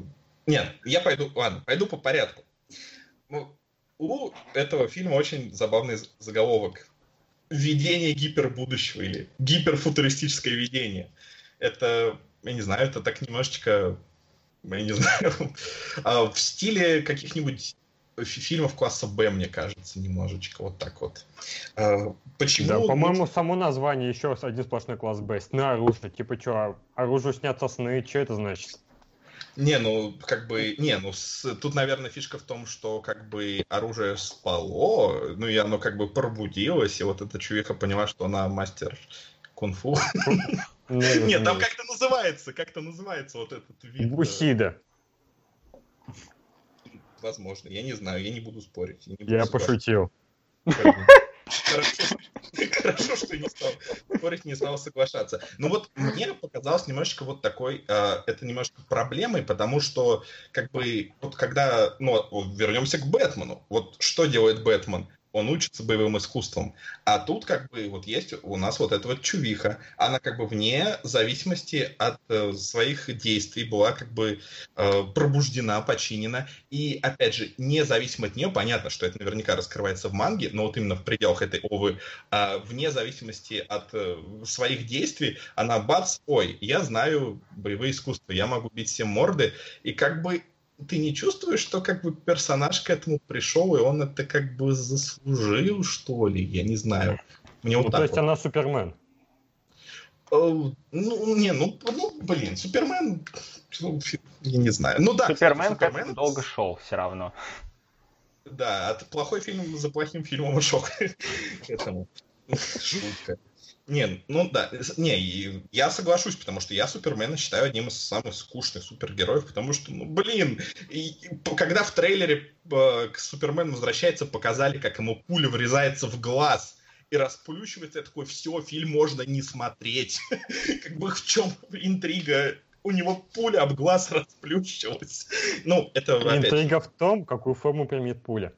нет, я пойду, ладно, пойду по порядку. Ну, у этого фильма очень забавный заголовок. Видение гипербудущего или гиперфутуристическое видение. Это, я не знаю, это так немножечко, я не знаю, а в стиле каких-нибудь фильмов класса Б, мне кажется, немножечко вот так вот. А, почему? Да, по-моему, само название еще один сплошной класс Б. Сны оружия. Типа, что, оружие снятся сны, что это значит? Не, ну, как бы, не, ну, с, тут, наверное, фишка в том, что, как бы, оружие спало, ну, и оно, как бы, пробудилось, и вот эта чувиха поняла, что она мастер кунг-фу. Нет, там как-то называется, как-то называется вот этот вид. Бусида. Возможно, я не знаю, я не буду спорить. Я пошутил. Хорошо, хорошо, что не стал спорить, не стал соглашаться. Ну вот мне показалось немножечко вот такой, э, это немножко проблемой, потому что как бы вот когда, ну вернемся к Бэтмену, вот что делает Бэтмен? Он учится боевым искусством. А тут как бы вот есть у нас вот эта вот чувиха. Она как бы вне зависимости от э, своих действий была как бы э, пробуждена, починена. И опять же, независимо от нее, понятно, что это наверняка раскрывается в манге, но вот именно в пределах этой овы, э, вне зависимости от э, своих действий, она бац, ой, я знаю боевые искусства, я могу бить всем морды. И как бы ты не чувствуешь, что как бы персонаж к этому пришел, и он это как бы заслужил, что ли? Я не знаю. Мне ну, вот то есть вот. она Супермен? Uh, ну, не, ну, ну, блин, Супермен, ну, я не знаю. Ну да, Супермен, кстати, Супермен долго шел все равно. Да, от плохой фильм за плохим фильмом ушел к этому. Шутка. Не, ну да, не, я соглашусь, потому что я Супермена считаю одним из самых скучных супергероев, потому что, ну, блин, и, когда в трейлере э, к Супермену возвращается, показали, как ему пуля врезается в глаз и расплющивается, я такой, все, фильм можно не смотреть. Как бы в чем интрига? У него пуля об глаз расплющилась. Ну, это Интрига в том, какую форму примет пуля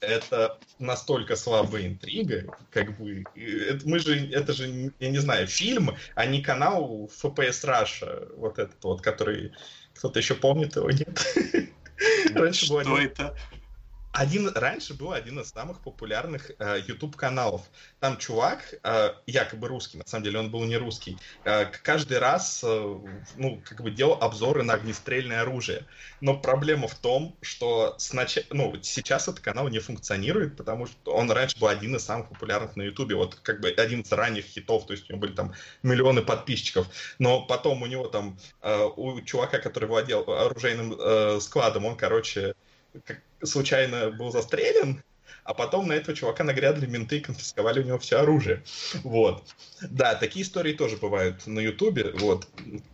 это настолько слабая интрига, как бы, это, мы же, это же, я не знаю, фильм, а не канал FPS Russia, вот этот вот, который, кто-то еще помнит его, нет? Раньше Что это? Один, раньше был один из самых популярных э, YouTube каналов. Там чувак, э, якобы русский, на самом деле он был не русский, э, каждый раз, э, ну, как бы делал обзоры на огнестрельное оружие. Но проблема в том, что снач... ну, сейчас этот канал не функционирует, потому что он раньше был один из самых популярных на YouTube, вот как бы один из ранних хитов, то есть у него были там миллионы подписчиков. Но потом у него там, э, у чувака, который владел оружейным э, складом, он, короче, случайно был застрелен, а потом на этого чувака нагрянули менты и конфисковали у него все оружие. Вот. Да, такие истории тоже бывают на Ютубе, вот.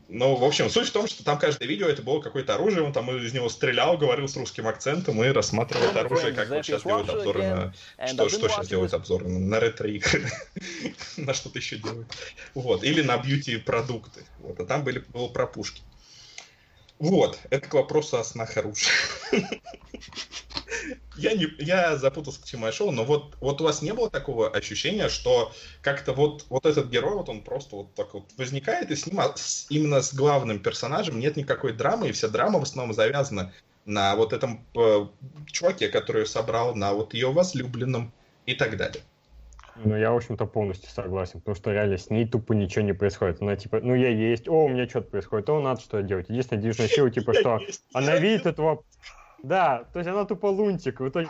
Но, в общем, суть в том, что там каждое видео это было какое-то оружие, он там из него стрелял, говорил с русским акцентом и рассматривал это оружие, как вот сейчас делают обзоры на... Что, что сейчас делают обзоры? На ретро-игры, на что-то еще делают. Вот. Или на бьюти-продукты. Вот. А там были, было про пушки. Вот, это к вопросу о снах оружия. Я, не, я запутался, к чему я шел, но вот, вот у вас не было такого ощущения, что как-то вот, вот этот герой, вот он просто вот так вот возникает, и с ним, а, с, именно с главным персонажем нет никакой драмы, и вся драма в основном завязана на вот этом э, чуваке, который собрал, на вот ее возлюбленном и так далее. Ну, я, в общем-то, полностью согласен, потому что реально с ней тупо ничего не происходит. Она типа, ну, я есть, о, у меня что-то происходит, о, надо что делать. Единственная движная сила, типа, что она видит этого... Да, то есть она тупо лунтик, в итоге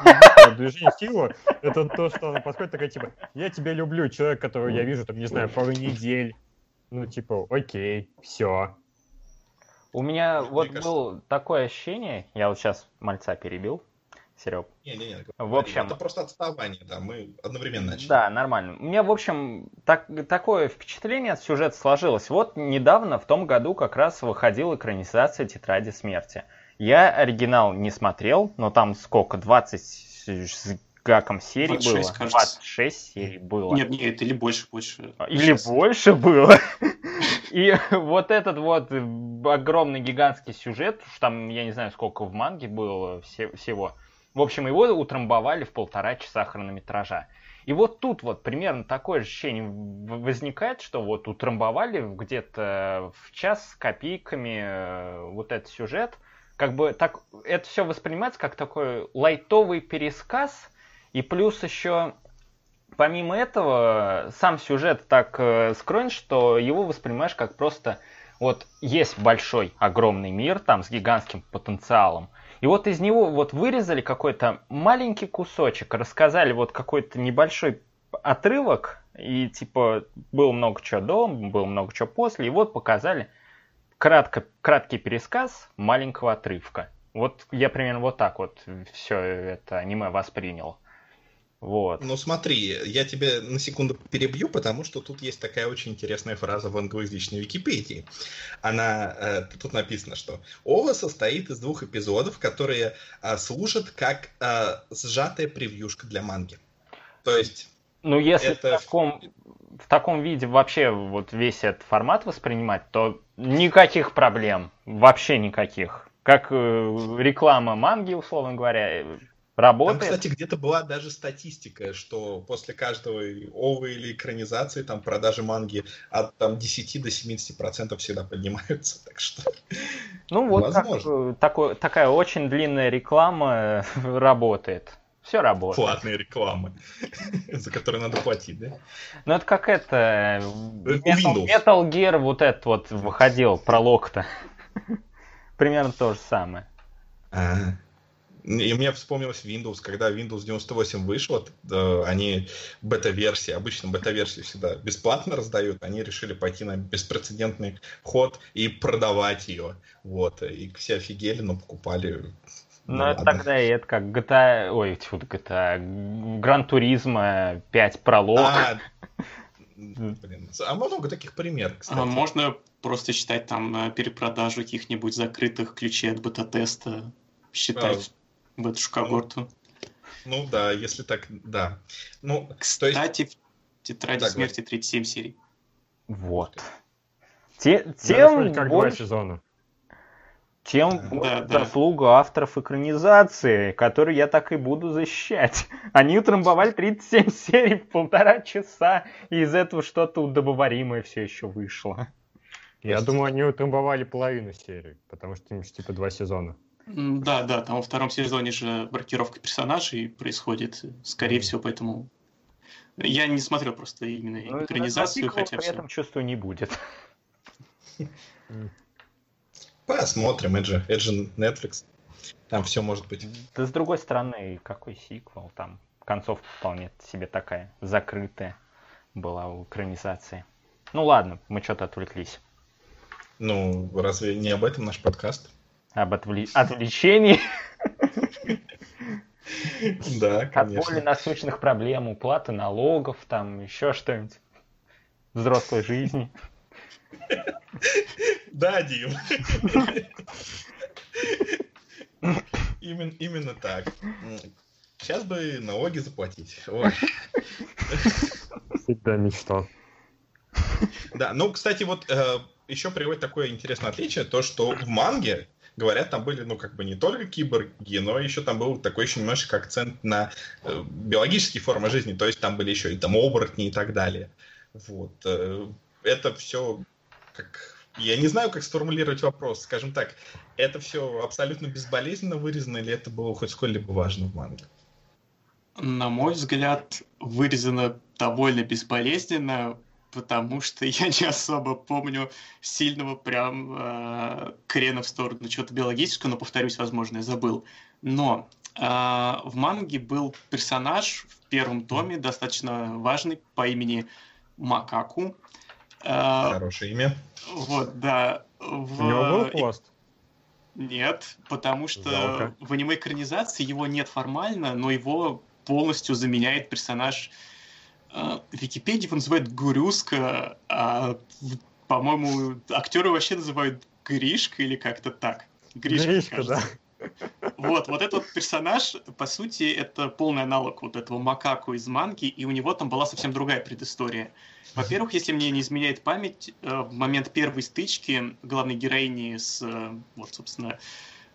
движение силы, это то, что она подходит, такая, типа, я тебя люблю, человек, которого я вижу, там, не знаю, пару недель. Ну, типа, окей, все. У меня вот было такое ощущение, я вот сейчас мальца перебил, Серег. Не-не-не, в общем... Это просто отставание, да, мы одновременно начали. Да, нормально. У меня, в общем, так, такое впечатление от сюжета сложилось. Вот недавно, в том году, как раз выходила экранизация «Тетради смерти». Я оригинал не смотрел, но там сколько, 20 с гаком серий 26, было? Кажется. 26 серий было. Нет, нет, или больше, больше. Или Сейчас. больше было. И вот этот вот огромный гигантский сюжет, там, я не знаю, сколько в манге было всего, в общем, его утрамбовали в полтора часа хронометража. И вот тут вот примерно такое ощущение возникает, что вот утрамбовали где-то в час с копейками э, вот этот сюжет. Как бы так, это все воспринимается как такой лайтовый пересказ, и плюс еще помимо этого сам сюжет так э, скроен, что его воспринимаешь как просто вот есть большой, огромный мир там с гигантским потенциалом, и вот из него вот вырезали какой-то маленький кусочек, рассказали вот какой-то небольшой отрывок, и типа было много чего до, было много чего после, и вот показали кратко, краткий пересказ маленького отрывка. Вот я примерно вот так вот все это аниме воспринял. Вот. Ну смотри, я тебя на секунду перебью, потому что тут есть такая очень интересная фраза в англоязычной Википедии. Она э, тут написано, что ОВА состоит из двух эпизодов, которые э, служат как э, сжатая превьюшка для манги. То есть. Ну если это... в таком в таком виде вообще вот весь этот формат воспринимать, то никаких проблем, вообще никаких. Как э, реклама манги, условно говоря, Работает. Там, кстати, где-то была даже статистика, что после каждого овы или экранизации там продажи манги от там, 10 до 70 процентов всегда поднимаются, так что Ну вот э, такой, такая очень длинная реклама э, работает. Все работает. Платные рекламы, за которые надо платить, да? Ну это как это... Metal, Metal Gear вот этот вот выходил, пролог-то. Примерно то же самое. А, и мне вспомнилось Windows, когда Windows 98 вышел, они бета-версии, обычно бета-версии всегда бесплатно раздают, они решили пойти на беспрецедентный ход и продавать ее. Вот, и все офигели, но покупали ну, ну это тогда и это как GTA, ой, тьфу, GTA, Гран Туризма 5 пролог. А, блин, а много таких примеров, кстати. А можно просто считать там э, перепродажу каких-нибудь закрытых ключей от бета-теста, считать а, в эту когорту. Ну, ну да, если так, да. Ну, Кстати, есть... в Тетради да, смерти 37 серий. Вот. Те, тем как больше... два сезона тем да, заслугу да. авторов экранизации, которую я так и буду защищать. Они утрамбовали 37 серий в полтора часа, и из этого что-то удобоваримое все еще вышло. Я Просто... думаю, они утрамбовали половину серии, потому что им типа два сезона. Да, да, там во втором сезоне же маркировка персонажей происходит, скорее всего, поэтому я не смотрел просто именно ну, экранизацию, хотя при этом чувствую не будет. Посмотрим, это же, это же Netflix. Там все может быть. Да с другой стороны, какой сиквел? Там концовка вполне себе такая закрытая была у экранизации. Ну ладно, мы что-то отвлеклись. Ну, разве не об этом наш подкаст? Об отвле... отвлечении? Да, конечно. От более насущных проблем, уплаты налогов, там еще что-нибудь. Взрослой жизни. Да, Дим. Именно, именно так. Сейчас бы налоги заплатить. Всегда мечтал. Да, ну, кстати, вот э, еще приводит такое интересное отличие, то, что в манге, говорят, там были, ну, как бы не только киборги, но еще там был такой еще немножко акцент на э, биологические формы жизни, то есть там были еще и там оборотни и так далее. Вот. Э, это все как я не знаю, как сформулировать вопрос. Скажем так, это все абсолютно безболезненно вырезано, или это было хоть сколь-либо важно в манге? На мой взгляд, вырезано довольно безболезненно, потому что я не особо помню сильного прям э, крена в сторону чего-то биологического, но, повторюсь, возможно, я забыл. Но э, в манге был персонаж в первом томе, достаточно важный, по имени Макаку, а, Хорошее имя. Вот, да. В... У него был хвост? Нет, потому что Жалко. в аниме-экранизации его нет формально, но его полностью заменяет персонаж э, в Википедии его называют Гурюска, а, по-моему, актеры вообще называют Гришка или как-то так. Гришка, Гришка да. Вот, вот этот персонаж, по сути, это полный аналог вот этого Макаку из манги, и у него там была совсем другая предыстория. Во-первых, если мне не изменяет память, э, в момент первой стычки главной героини с, э, вот, собственно,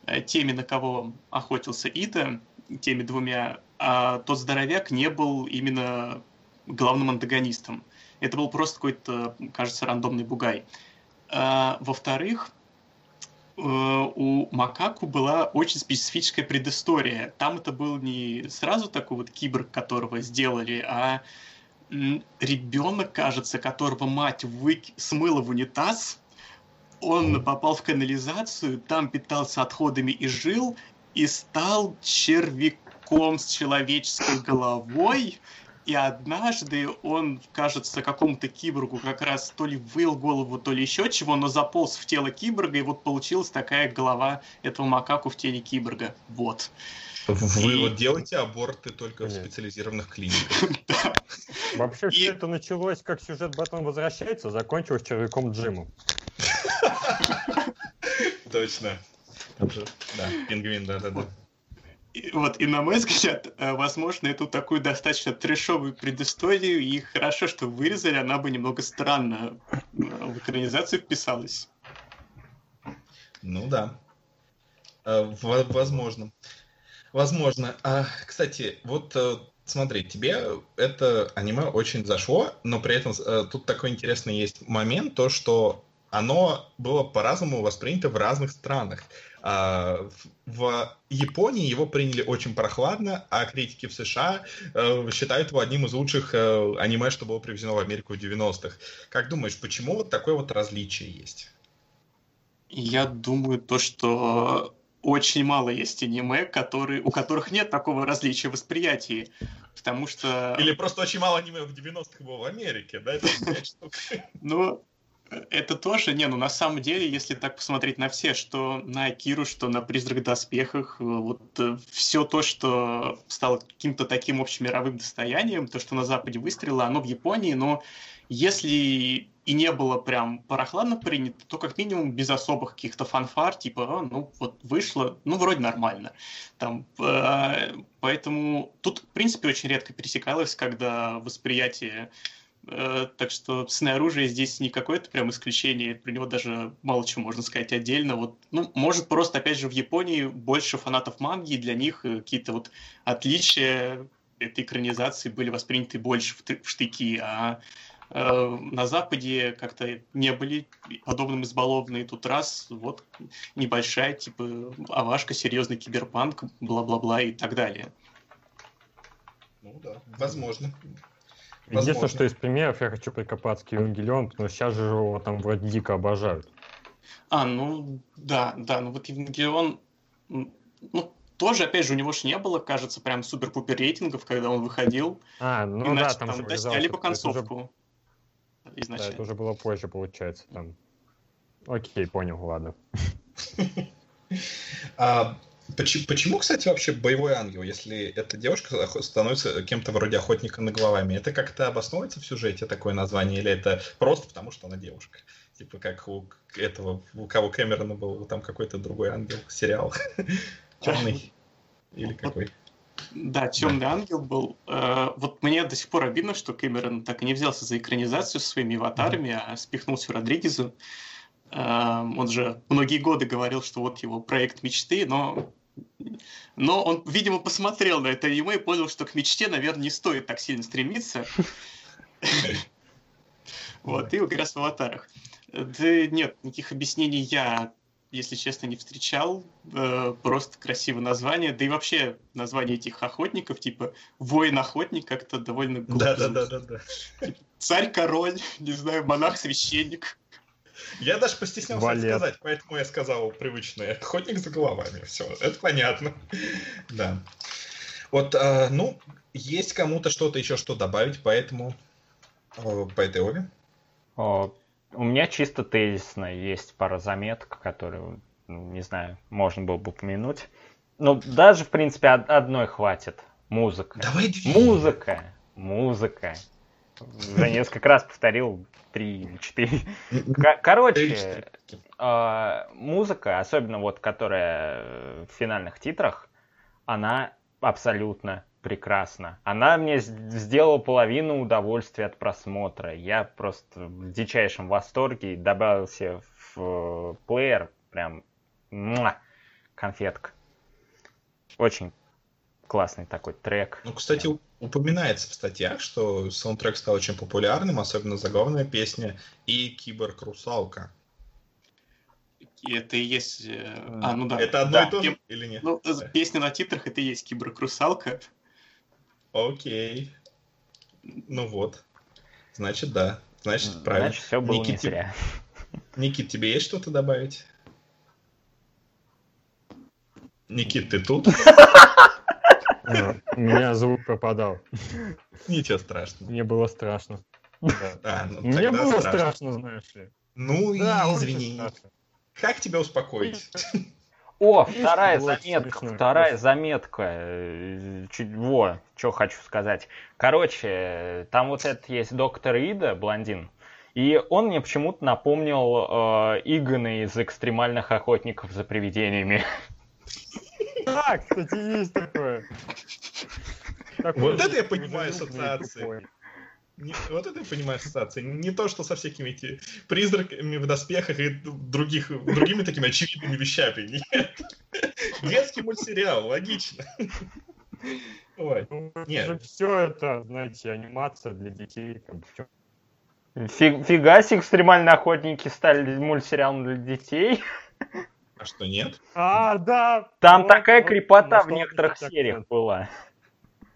э, теми, на кого охотился Ида, теми двумя, а тот здоровяк не был именно главным антагонистом. Это был просто какой-то, кажется, рандомный бугай. А, во-вторых, у Макаку была очень специфическая предыстория. Там это был не сразу такой вот киборг, которого сделали, а ребенок, кажется, которого мать вы... смыла в унитаз, он попал в канализацию, там питался отходами и жил, и стал червяком с человеческой головой, и однажды он, кажется, какому-то киборгу как раз то ли выл голову, то ли еще чего, но заполз в тело киборга, и вот получилась такая голова этого макаку в теле киборга. Вот. Вы и... вот делаете аборты только Нет. в специализированных клиниках. Вообще все это началось, как сюжет Бэтмен возвращается, закончилось червяком Джимом. Точно. Да, пингвин, да-да-да. Вот, и на мой взгляд, э, возможно, эту такую достаточно трешовую предысторию, и хорошо, что вырезали, она бы немного странно э, в экранизацию вписалась. Ну да. Э, возможно. Возможно. А, кстати, вот смотри, тебе это аниме очень зашло, но при этом тут такой интересный есть момент, то что оно было по-разному воспринято в разных странах. А, в Японии его приняли очень прохладно, а критики в США э, считают его одним из лучших э, аниме, что было привезено в Америку в 90-х. Как думаешь, почему вот такое вот различие есть? Я думаю, то, что очень мало есть аниме, которые, у которых нет такого различия восприятия. Потому что... Или просто очень мало аниме в 90-х было в Америке, да? Ну, это тоже, не, ну на самом деле, если так посмотреть на все, что на Акиру, что на Призрак доспехах, э, вот э, все то, что стало каким-то таким общемировым достоянием, то, что на Западе выстрелило, оно в Японии, но если и не было прям прохладно принято, то как минимум без особых каких-то фанфар, типа, а, ну вот вышло, ну вроде нормально. Там, э, поэтому тут, в принципе, очень редко пересекалось, когда восприятие так что сны оружия здесь не какое-то прям исключение, про него даже мало чего можно сказать отдельно. Вот, ну, может, просто, опять же, в Японии больше фанатов манги, и для них э, какие-то вот отличия этой экранизации были восприняты больше в штыки, а э, на Западе как-то не были подобным избалованы. Тут раз, вот небольшая, типа, авашка, серьезный киберпанк, бла-бла-бла и так далее. Ну да, возможно. Единственное, что из примеров я хочу прикопаться к Евангелион, потому что сейчас же его там вроде дико обожают. А, ну да, да, ну вот Евангелион, ну тоже, опять же, у него же не было, кажется, прям супер-пупер рейтингов, когда он выходил. А, ну Иначе, да, там, там же либо концовку. Уже... Изначально. Да, это уже было позже, получается, там. Окей, понял, ладно. Почему, почему, кстати, вообще боевой ангел, если эта девушка становится кем-то вроде охотника на головами? Это как-то обосновывается в сюжете такое название, или это просто потому, что она девушка? Типа как у этого, у кого Кэмерона был там какой-то другой ангел, сериал. Темный. Или какой? Да, Темный да. ангел был. Э, вот мне до сих пор обидно, что Кэмерон так и не взялся за экранизацию своими аватарами, mm-hmm. а спихнулся Родригезу. Э, он же многие годы говорил, что вот его проект мечты, но но он, видимо, посмотрел на это аниме и понял, что к мечте, наверное, не стоит так сильно стремиться. Вот, и как раз в аватарах. Да нет, никаких объяснений я, если честно, не встречал. Э, просто красивое название. Да и вообще название этих охотников, типа воин-охотник, как-то довольно глупо. Да-да-да. Царь-король, не знаю, монах-священник. Я даже постеснялся Валет. сказать, поэтому я сказал привычное. Охотник за головами. Все, это понятно. Да. Вот, э, ну, есть кому-то что-то еще что добавить, поэтому э, по этой Ове? О, у меня чисто тезисно есть пара заметок, которые, ну, не знаю, можно было бы упомянуть. Ну, даже, в принципе, одной хватит. Музыка. Давай две. Музыка. Музыка. Уже несколько раз повторил три или четыре. Короче, а, музыка, особенно вот которая в финальных титрах, она абсолютно прекрасна. Она мне сделала половину удовольствия от просмотра. Я просто в дичайшем восторге добавился в плеер. Прям муа, конфетка. Очень классный такой трек. Ну, кстати, упоминается в статьях, что саундтрек стал очень популярным, особенно заглавная песня и киборг-русалка. Это и есть... Э, а, ну да. Это одно да. и то же или нет? Ну, да. песня на титрах это и есть киборг-русалка. Окей. Ну вот. Значит, да. Значит, правильно. Значит, все было Никит, не зря. Никит, тебе есть что-то добавить? Никит, ты тут? У меня звук пропадал. Ничего страшного. Мне было страшно. Ну, Мне было страшно, знаешь ли. Ну, извини. Как тебя успокоить? О, вторая заметка, вторая заметка. Э, чуть, во, что хочу сказать. Короче, там вот этот есть доктор Ида, блондин, и он мне почему-то напомнил э, Игона из экстремальных охотников за привидениями. Да, кстати, есть такое. Вот это я понимаю ассоциации. Не, вот это я понимаю ассоциации. Не то, что со всякими эти призраками в доспехах и других, другими такими очевидными вещами. Нет. Детский мультсериал, логично. Ой, ну, нет. Все это, знаете, анимация для детей. Фиг, фига себе, экстремальные охотники стали мультсериалом для детей. А что, нет? А, да. Там вот, такая вот, крепота в некоторых сериях так. была.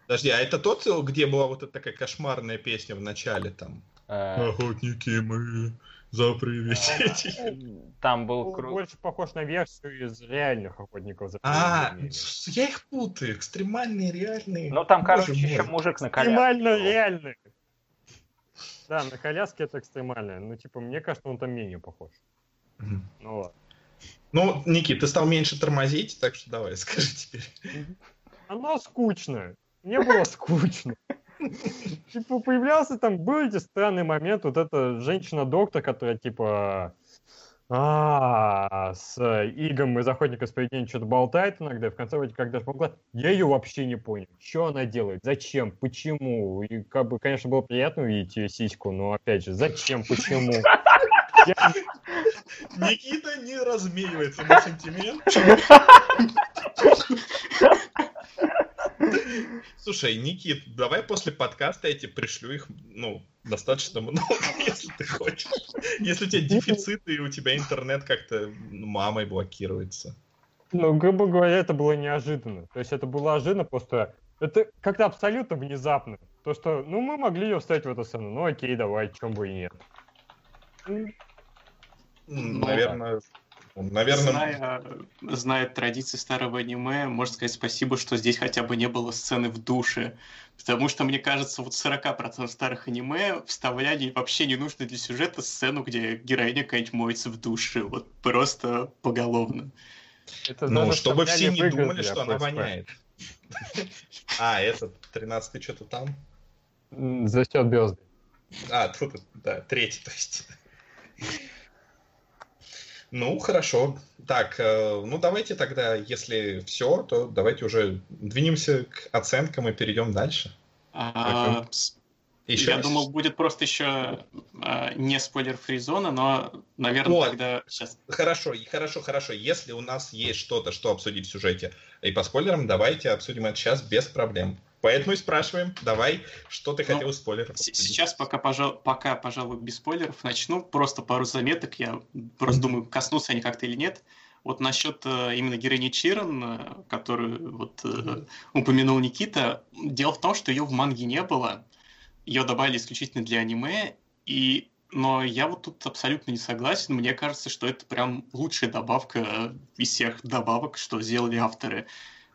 Подожди, а это тот, где была вот эта такая кошмарная песня в начале там? А... Охотники мы за привидений. Там был круг. Больше похож на версию из реальных охотников за А, я их путаю. Экстремальные, реальные. Ну там, короче, еще мужик на коляске. Экстремально реальный. Да, на коляске это экстремальное. Ну, типа, мне кажется, он там менее похож. Ну ладно. Ну, Никит, ты стал меньше тормозить, так что давай, скажи теперь. Оно скучно. Мне было скучно. Типа, появлялся там, был эти странный момент, вот эта женщина-доктор, которая, типа, а, с Игом из Охотника с привидением что-то болтает иногда, и в конце вроде когда помогла, я ее вообще не понял. Что она делает? Зачем? Почему? И как бы, конечно, было приятно увидеть ее сиську, но опять же, зачем? Почему? Никита не разменивается на сантимент. Слушай, Никит, давай после подкаста я тебе пришлю их, ну, достаточно много, если ты хочешь. Если у тебя дефициты и у тебя интернет как-то мамой блокируется. Ну, грубо говоря, это было неожиданно. То есть это было ожиданно просто... Это как-то абсолютно внезапно. То, что, ну, мы могли ее вставить в эту сцену. Ну, окей, давай, чем бы и нет. Наверное, Наверное... Зная, зная традиции старого аниме, можно сказать спасибо, что здесь хотя бы не было сцены в душе. Потому что, мне кажется, вот 40% старых аниме вставляли вообще не нужно для сюжета сцену, где героиня какая-нибудь моется в душе. Вот просто поголовно. Это ну, чтобы все не думали, что она воняет. А, этот, 13-й что-то там? За счет звезды. А, тут, да, третий, то есть. Ну, хорошо. Так, э, ну давайте тогда, если все, то давайте уже двинемся к оценкам и перейдем дальше. А, еще я раз. думал, будет просто еще а, не спойлер-фри зона, но, наверное, вот. тогда сейчас. Хорошо, хорошо, хорошо. Если у нас есть что-то, что обсудить в сюжете и по спойлерам, давайте обсудим это сейчас без проблем. Поэтому и спрашиваем, давай, что ты ну, хотел спойлеров? Сейчас пока, пожал, пока, пожалуй, без спойлеров начну. Просто пару заметок. Я просто думаю, коснутся они как-то или нет. Вот насчет э, именно героини Чирен, э, которую вот э, упомянул Никита, дело в том, что ее в манге не было. Ее добавили исключительно для аниме, и но я вот тут абсолютно не согласен. Мне кажется, что это прям лучшая добавка из всех добавок, что сделали авторы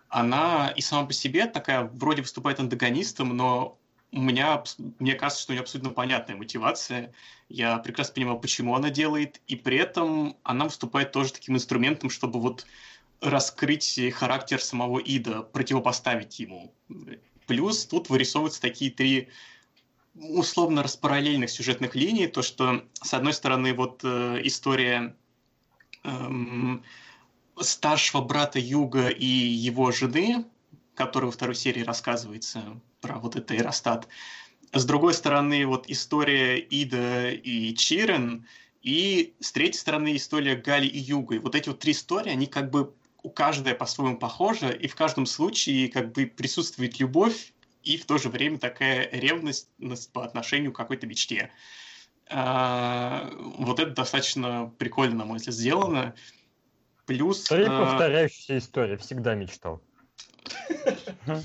она и сама по себе такая вроде выступает антагонистом, но у меня, мне кажется, что у нее абсолютно понятная мотивация. Я прекрасно понимаю, почему она делает, и при этом она выступает тоже таким инструментом, чтобы вот раскрыть характер самого Ида, противопоставить ему. Плюс тут вырисовываются такие три условно распараллельных сюжетных линий, то что, с одной стороны, вот э, история эм, старшего брата Юга и его жены, который во второй серии рассказывается про вот это Иростат. С другой стороны, вот история Ида и Чирен, и с третьей стороны история Гали и Юга. И вот эти вот три истории, они как бы у каждая по-своему похожа, и в каждом случае как бы присутствует любовь, и в то же время такая ревность по отношению к какой-то мечте. А, вот это достаточно прикольно, на мой взгляд, сделано. Плюс... Три а... повторяющаяся история, всегда мечтал.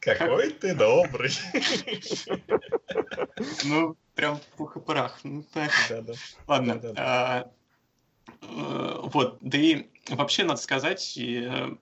Какой ты добрый. Ну, прям пух и прах. Так. Да, да. Ладно. А, э, вот, да и вообще надо сказать, э,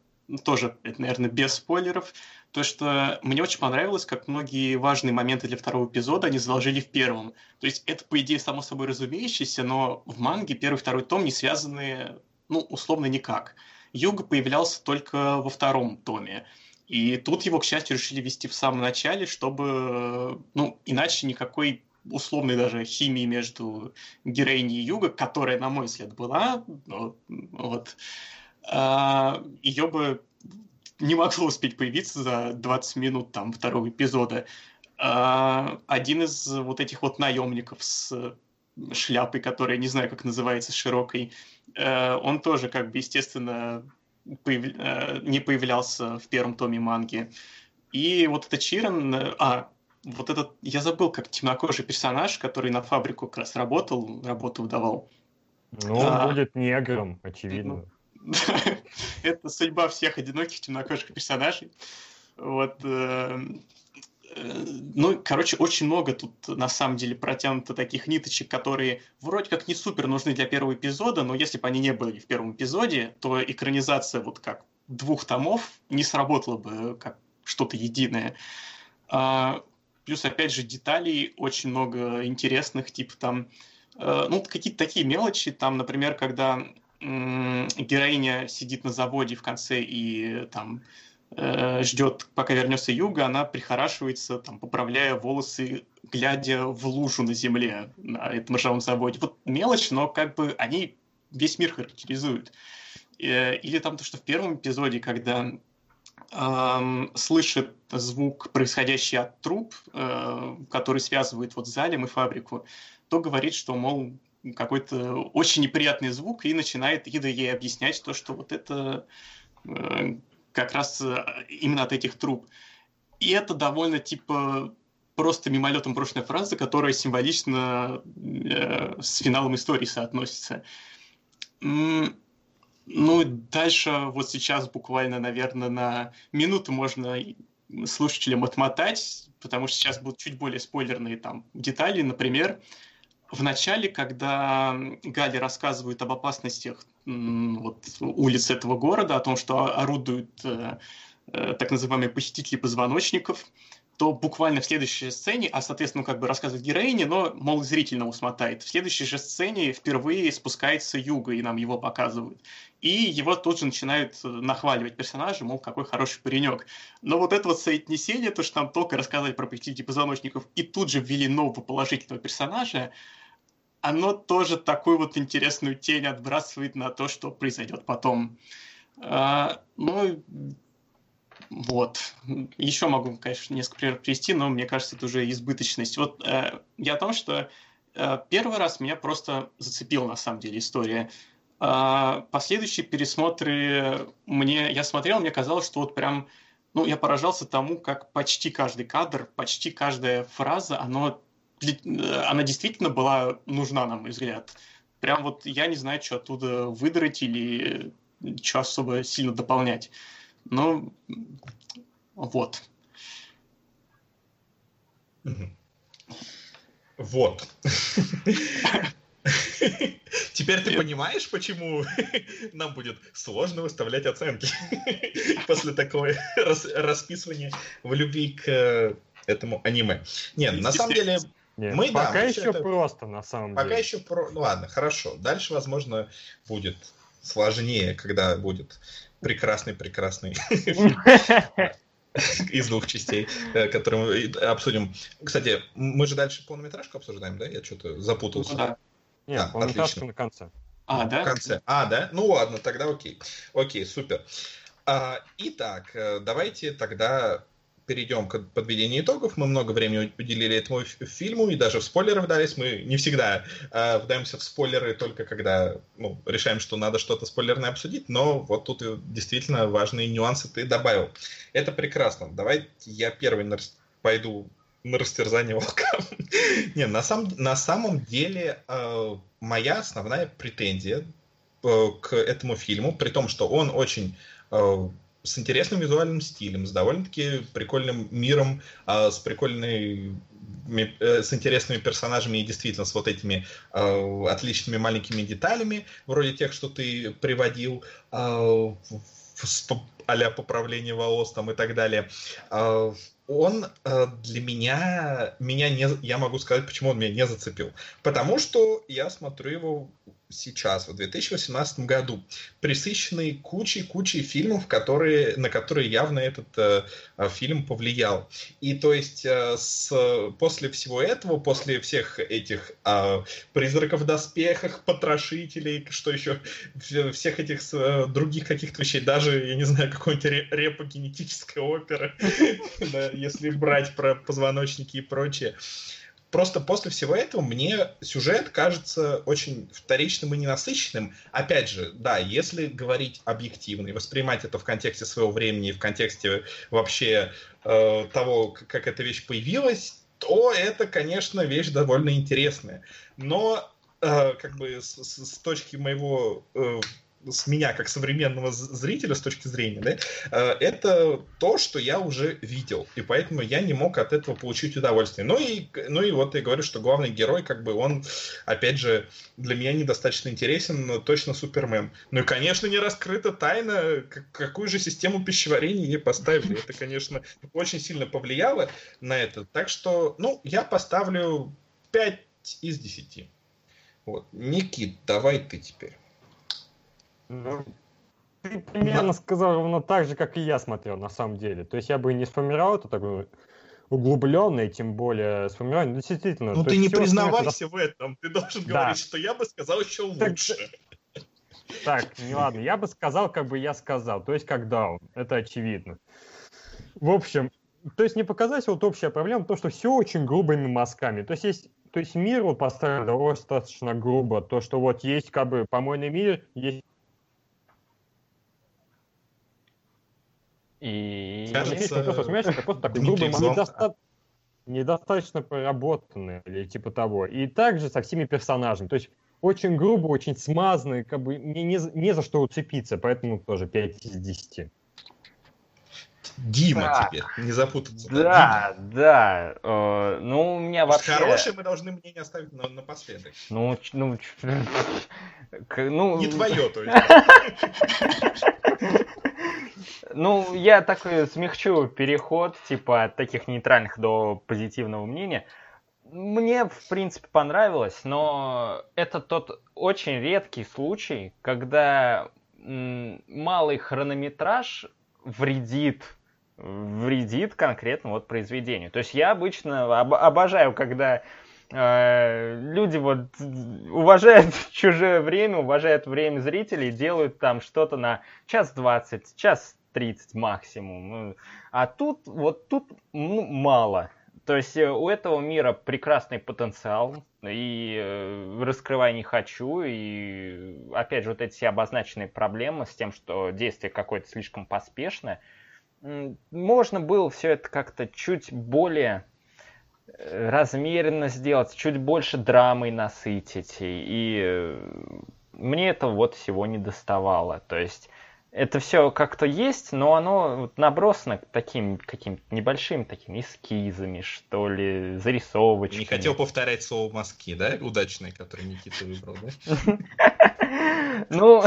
тоже, это, наверное, без спойлеров, то, что мне очень понравилось, как многие важные моменты для второго эпизода они заложили в первом. То есть это, по идее, само собой разумеющееся, но в манге первый и второй том не связаны ну, условно, никак. Юга появлялся только во втором томе. И тут его, к счастью, решили вести в самом начале, чтобы, ну, иначе никакой условной даже химии между героиней Юга, которая, на мой взгляд, была, ну, вот, а, ее бы не могло успеть появиться за 20 минут там второго эпизода. А, один из вот этих вот наемников с шляпой, которая, не знаю, как называется, широкой, э, он тоже, как бы, естественно, появ... Э, не появлялся в первом томе манги. И вот этот Чиран, а, вот этот, я забыл, как темнокожий персонаж, который на фабрику как раз работал, работу выдавал. Ну, он а, будет негром, очевидно. Ну, это судьба всех одиноких темнокожих персонажей. Вот. Ну, короче, очень много тут на самом деле протянуто таких ниточек, которые вроде как не супер нужны для первого эпизода, но если бы они не были в первом эпизоде, то экранизация вот как двух томов не сработала бы как что-то единое. А, плюс, опять же, деталей очень много интересных, типа там, э, ну, какие-то такие мелочи, там, например, когда героиня сидит на заводе в конце и там ждет, пока вернется Юга, она прихорашивается, там, поправляя волосы, глядя в лужу на земле на этом ржавом заводе. Вот мелочь, но как бы они весь мир характеризуют. Э, или там то, что в первом эпизоде, когда эм, слышит звук, происходящий от труб, э, который связывает вот Залем и фабрику, то говорит, что, мол, какой-то очень неприятный звук и начинает Ида ей объяснять то, что вот это э, как раз э, именно от этих труб. И это довольно типа просто мимолетом брошенная фраза, которая символично э, с финалом истории соотносится. Ну, дальше вот сейчас буквально, наверное, на минуту можно слушателям отмотать, потому что сейчас будут чуть более спойлерные там детали. Например, в начале, когда Гали рассказывает об опасностях вот, улиц этого города, о том, что орудуют э, э, так называемые посетители позвоночников, то буквально в следующей сцене, а, соответственно, как бы рассказывает героине, но, мол, зрительно усмотает. В следующей же сцене впервые спускается Юга, и нам его показывают. И его тут же начинают э, нахваливать персонажи, мол, какой хороший паренек. Но вот это вот соотнесение, то, что нам только рассказали про посетителей позвоночников, и тут же ввели нового положительного персонажа, оно тоже такую вот интересную тень отбрасывает на то, что произойдет потом. А, ну, вот. Еще могу, конечно, несколько примеров привести, но мне кажется, это уже избыточность. Вот э, я о том, что э, первый раз меня просто зацепила, на самом деле, история. Э, последующие пересмотры мне... Я смотрел, мне казалось, что вот прям... Ну, я поражался тому, как почти каждый кадр, почти каждая фраза, оно, э, она действительно была нужна, на мой взгляд. Прям вот я не знаю, что оттуда выдрать или что особо сильно дополнять. Ну, вот. Вот. Теперь ты понимаешь, почему нам будет сложно выставлять оценки после такого расписывания в любви к э, этому аниме. Нет, на самом деле... Нет, мы, пока да, еще это... просто, на самом пока деле. Пока еще про... Ну ладно, хорошо. Дальше, возможно, будет сложнее, когда будет прекрасный-прекрасный из двух частей, э, которые мы обсудим. Кстати, мы же дальше полнометражку обсуждаем, да? Я что-то запутался. да. Нет, а, на конце. А, да? В конце. А, да? Ну ладно, тогда окей. Окей, супер. А, итак, э, давайте тогда перейдем к подведению итогов. Мы много времени уделили этому фильму и даже в спойлеры вдались. Мы не всегда э, вдаемся в спойлеры только когда ну, решаем, что надо что-то спойлерное обсудить, но вот тут действительно важные нюансы ты добавил. Это прекрасно. Давай я первый пойду на растерзание волкам. не, на, сам, на самом деле э, моя основная претензия э, к этому фильму, при том, что он очень э, с интересным визуальным стилем, с довольно-таки прикольным миром, э, с прикольной с интересными персонажами и действительно с вот этими э, отличными маленькими деталями, вроде тех, что ты приводил, э, а поправление волос там и так далее. Э, он э, для меня, меня не, я могу сказать, почему он меня не зацепил. Потому что я смотрю его сейчас, в 2018 году, присыщенный кучей-кучей фильмов, которые, на которые явно этот э, фильм повлиял. И то есть э, с, после всего этого, после всех этих э, призраков в доспехах, потрошителей, что еще, всех этих э, других каких-то вещей, даже, я не знаю, какой-нибудь репогенетической оперы, если брать про позвоночники и прочее, просто после всего этого мне сюжет кажется очень вторичным и ненасыщенным. Опять же, да, если говорить объективно и воспринимать это в контексте своего времени и в контексте вообще э, того, как эта вещь появилась, то это, конечно, вещь довольно интересная. Но э, как бы с, с, точки моего э, с меня как современного зрителя с точки зрения, да, э, это то, что я уже видел, и поэтому я не мог от этого получить удовольствие. Ну и, ну и вот я говорю, что главный герой, как бы он, опять же, для меня недостаточно интересен, но точно Супермен. Ну и, конечно, не раскрыта тайна, какую же систему пищеварения ей поставили. Это, конечно, очень сильно повлияло на это. Так что, ну, я поставлю 5 из 10. Вот. Никит, давай ты теперь. Ну, ты примерно сказал ровно так же, как и я смотрел, на самом деле. То есть я бы не сформировал это такое углубленное, тем более сформирование. Ну, действительно. Ну, ты не признавайся это... в этом. Ты должен да. говорить, что я бы сказал еще лучше. Так, не ладно. Я бы сказал, как бы я сказал. То есть, как даун. Это очевидно. В общем, то есть не показать вот общая проблема, то, что все очень грубыми мазками. То есть есть то есть мир вот поставлен достаточно грубо. То, что вот есть как бы помойный мир, есть И... Кажется, не просто смеешься, это просто такой грубый, недоста... недостаточно проработанный или типа того. И также со всеми персонажами. То есть очень грубо, очень смазанный, как бы не, не, не за что уцепиться, поэтому тоже 5 из 10. Дима да. теперь, не запутаться. Да, Дима. да. Э, ну, у меня вообще... Хорошее мы должны мнение оставить на, напоследок. Ну, ну, ну... Не твое, то есть. Ну, я такой смягчу переход, типа, от таких нейтральных до позитивного мнения. Мне, в принципе, понравилось, но это тот очень редкий случай, когда малый хронометраж вредит вредит конкретно вот произведению. То есть я обычно об, обожаю, когда э, люди вот уважают чужое время, уважают время зрителей, делают там что-то на час двадцать, час 30 максимум. Ну, а тут, вот тут ну, мало. То есть э, у этого мира прекрасный потенциал, и э, раскрывай не хочу, и опять же вот эти все обозначенные проблемы с тем, что действие какое-то слишком поспешное, можно было все это как-то чуть более э, размеренно сделать, чуть больше драмой насытить, и мне этого вот всего не доставало. То есть это все как-то есть, но оно вот набросано таким каким-то небольшим таким эскизами, что ли, зарисовочками. Не хотел повторять слово мазки, да, удачное, которое Никита выбрал, да? Ну,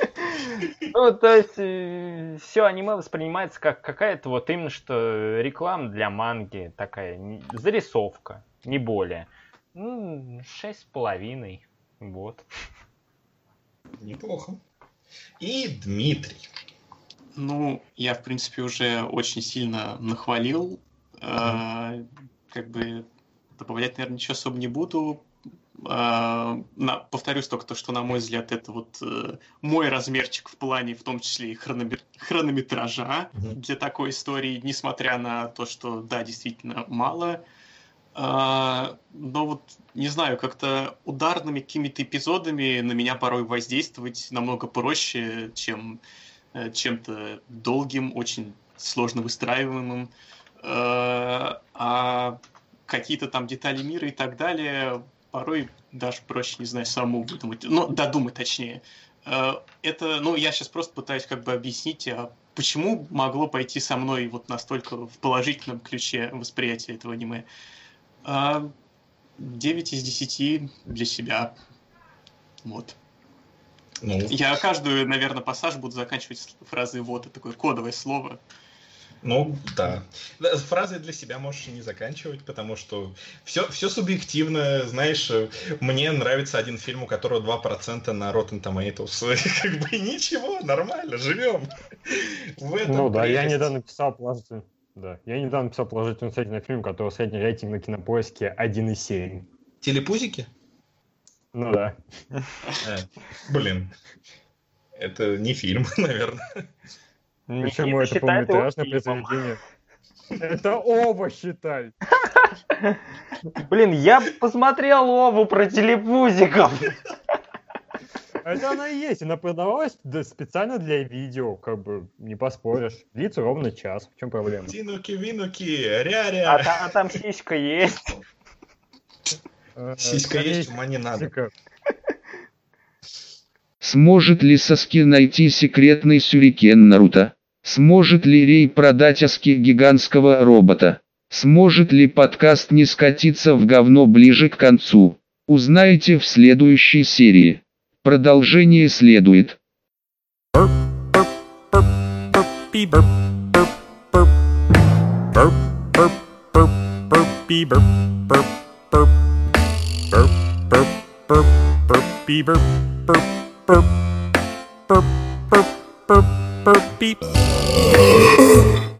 ну, то есть, э, все аниме воспринимается как какая-то вот именно что реклама для манги, такая зарисовка, не более. Ну, шесть с половиной, вот. Неплохо. И Дмитрий. Ну, я, в принципе, уже очень сильно нахвалил. Э, как бы добавлять, наверное, ничего особо не буду. Э, на, повторюсь только то, что, на мой взгляд, это вот э, мой размерчик в плане, в том числе и хрономет, хронометража mm-hmm. для такой истории, несмотря на то, что, да, действительно мало. А, но вот, не знаю, как-то ударными какими-то эпизодами на меня порой воздействовать намного проще, чем э, чем-то долгим, очень сложно выстраиваемым. А, а какие-то там детали мира и так далее порой даже проще, не знаю, самому выдумать, ну, додумать точнее. А, это, ну, я сейчас просто пытаюсь как бы объяснить, а почему могло пойти со мной вот настолько в положительном ключе восприятие этого аниме. А 9 из 10 для себя. Вот. Ну. Я каждую, наверное, пассаж буду заканчивать фразой «вот». Это такое кодовое слово. Ну, да. Фразы для себя можешь не заканчивать, потому что все, все субъективно. Знаешь, мне нравится один фильм, у которого 2% на Rotten Tomatoes. Как бы ничего, нормально, живем. В этом Ну да, я прелесть. недавно писал положительный, да, я недавно писал положительную оценку на фильм, у которого средний рейтинг на кинопоиске 1,7. Телепузики? Ну да. Э, Блин. Это не фильм, наверное. Почему это полнометражное произведение? Это оба считай. Блин, я посмотрел Ову про телепузиков. Это она и есть. Она продавалась да, специально для видео, как бы не поспоришь. Длится ровно час. В чем проблема? Тинуки, винуки, А, ря-ря. та- а там сиська есть. Э, Сиська есть, ума не надо. Сможет ли Саски найти секретный сюрикен Наруто? Сможет ли Рей продать Аски гигантского робота? Сможет ли подкаст не скатиться в говно ближе к концу? Узнаете в следующей серии. Продолжение следует. burpy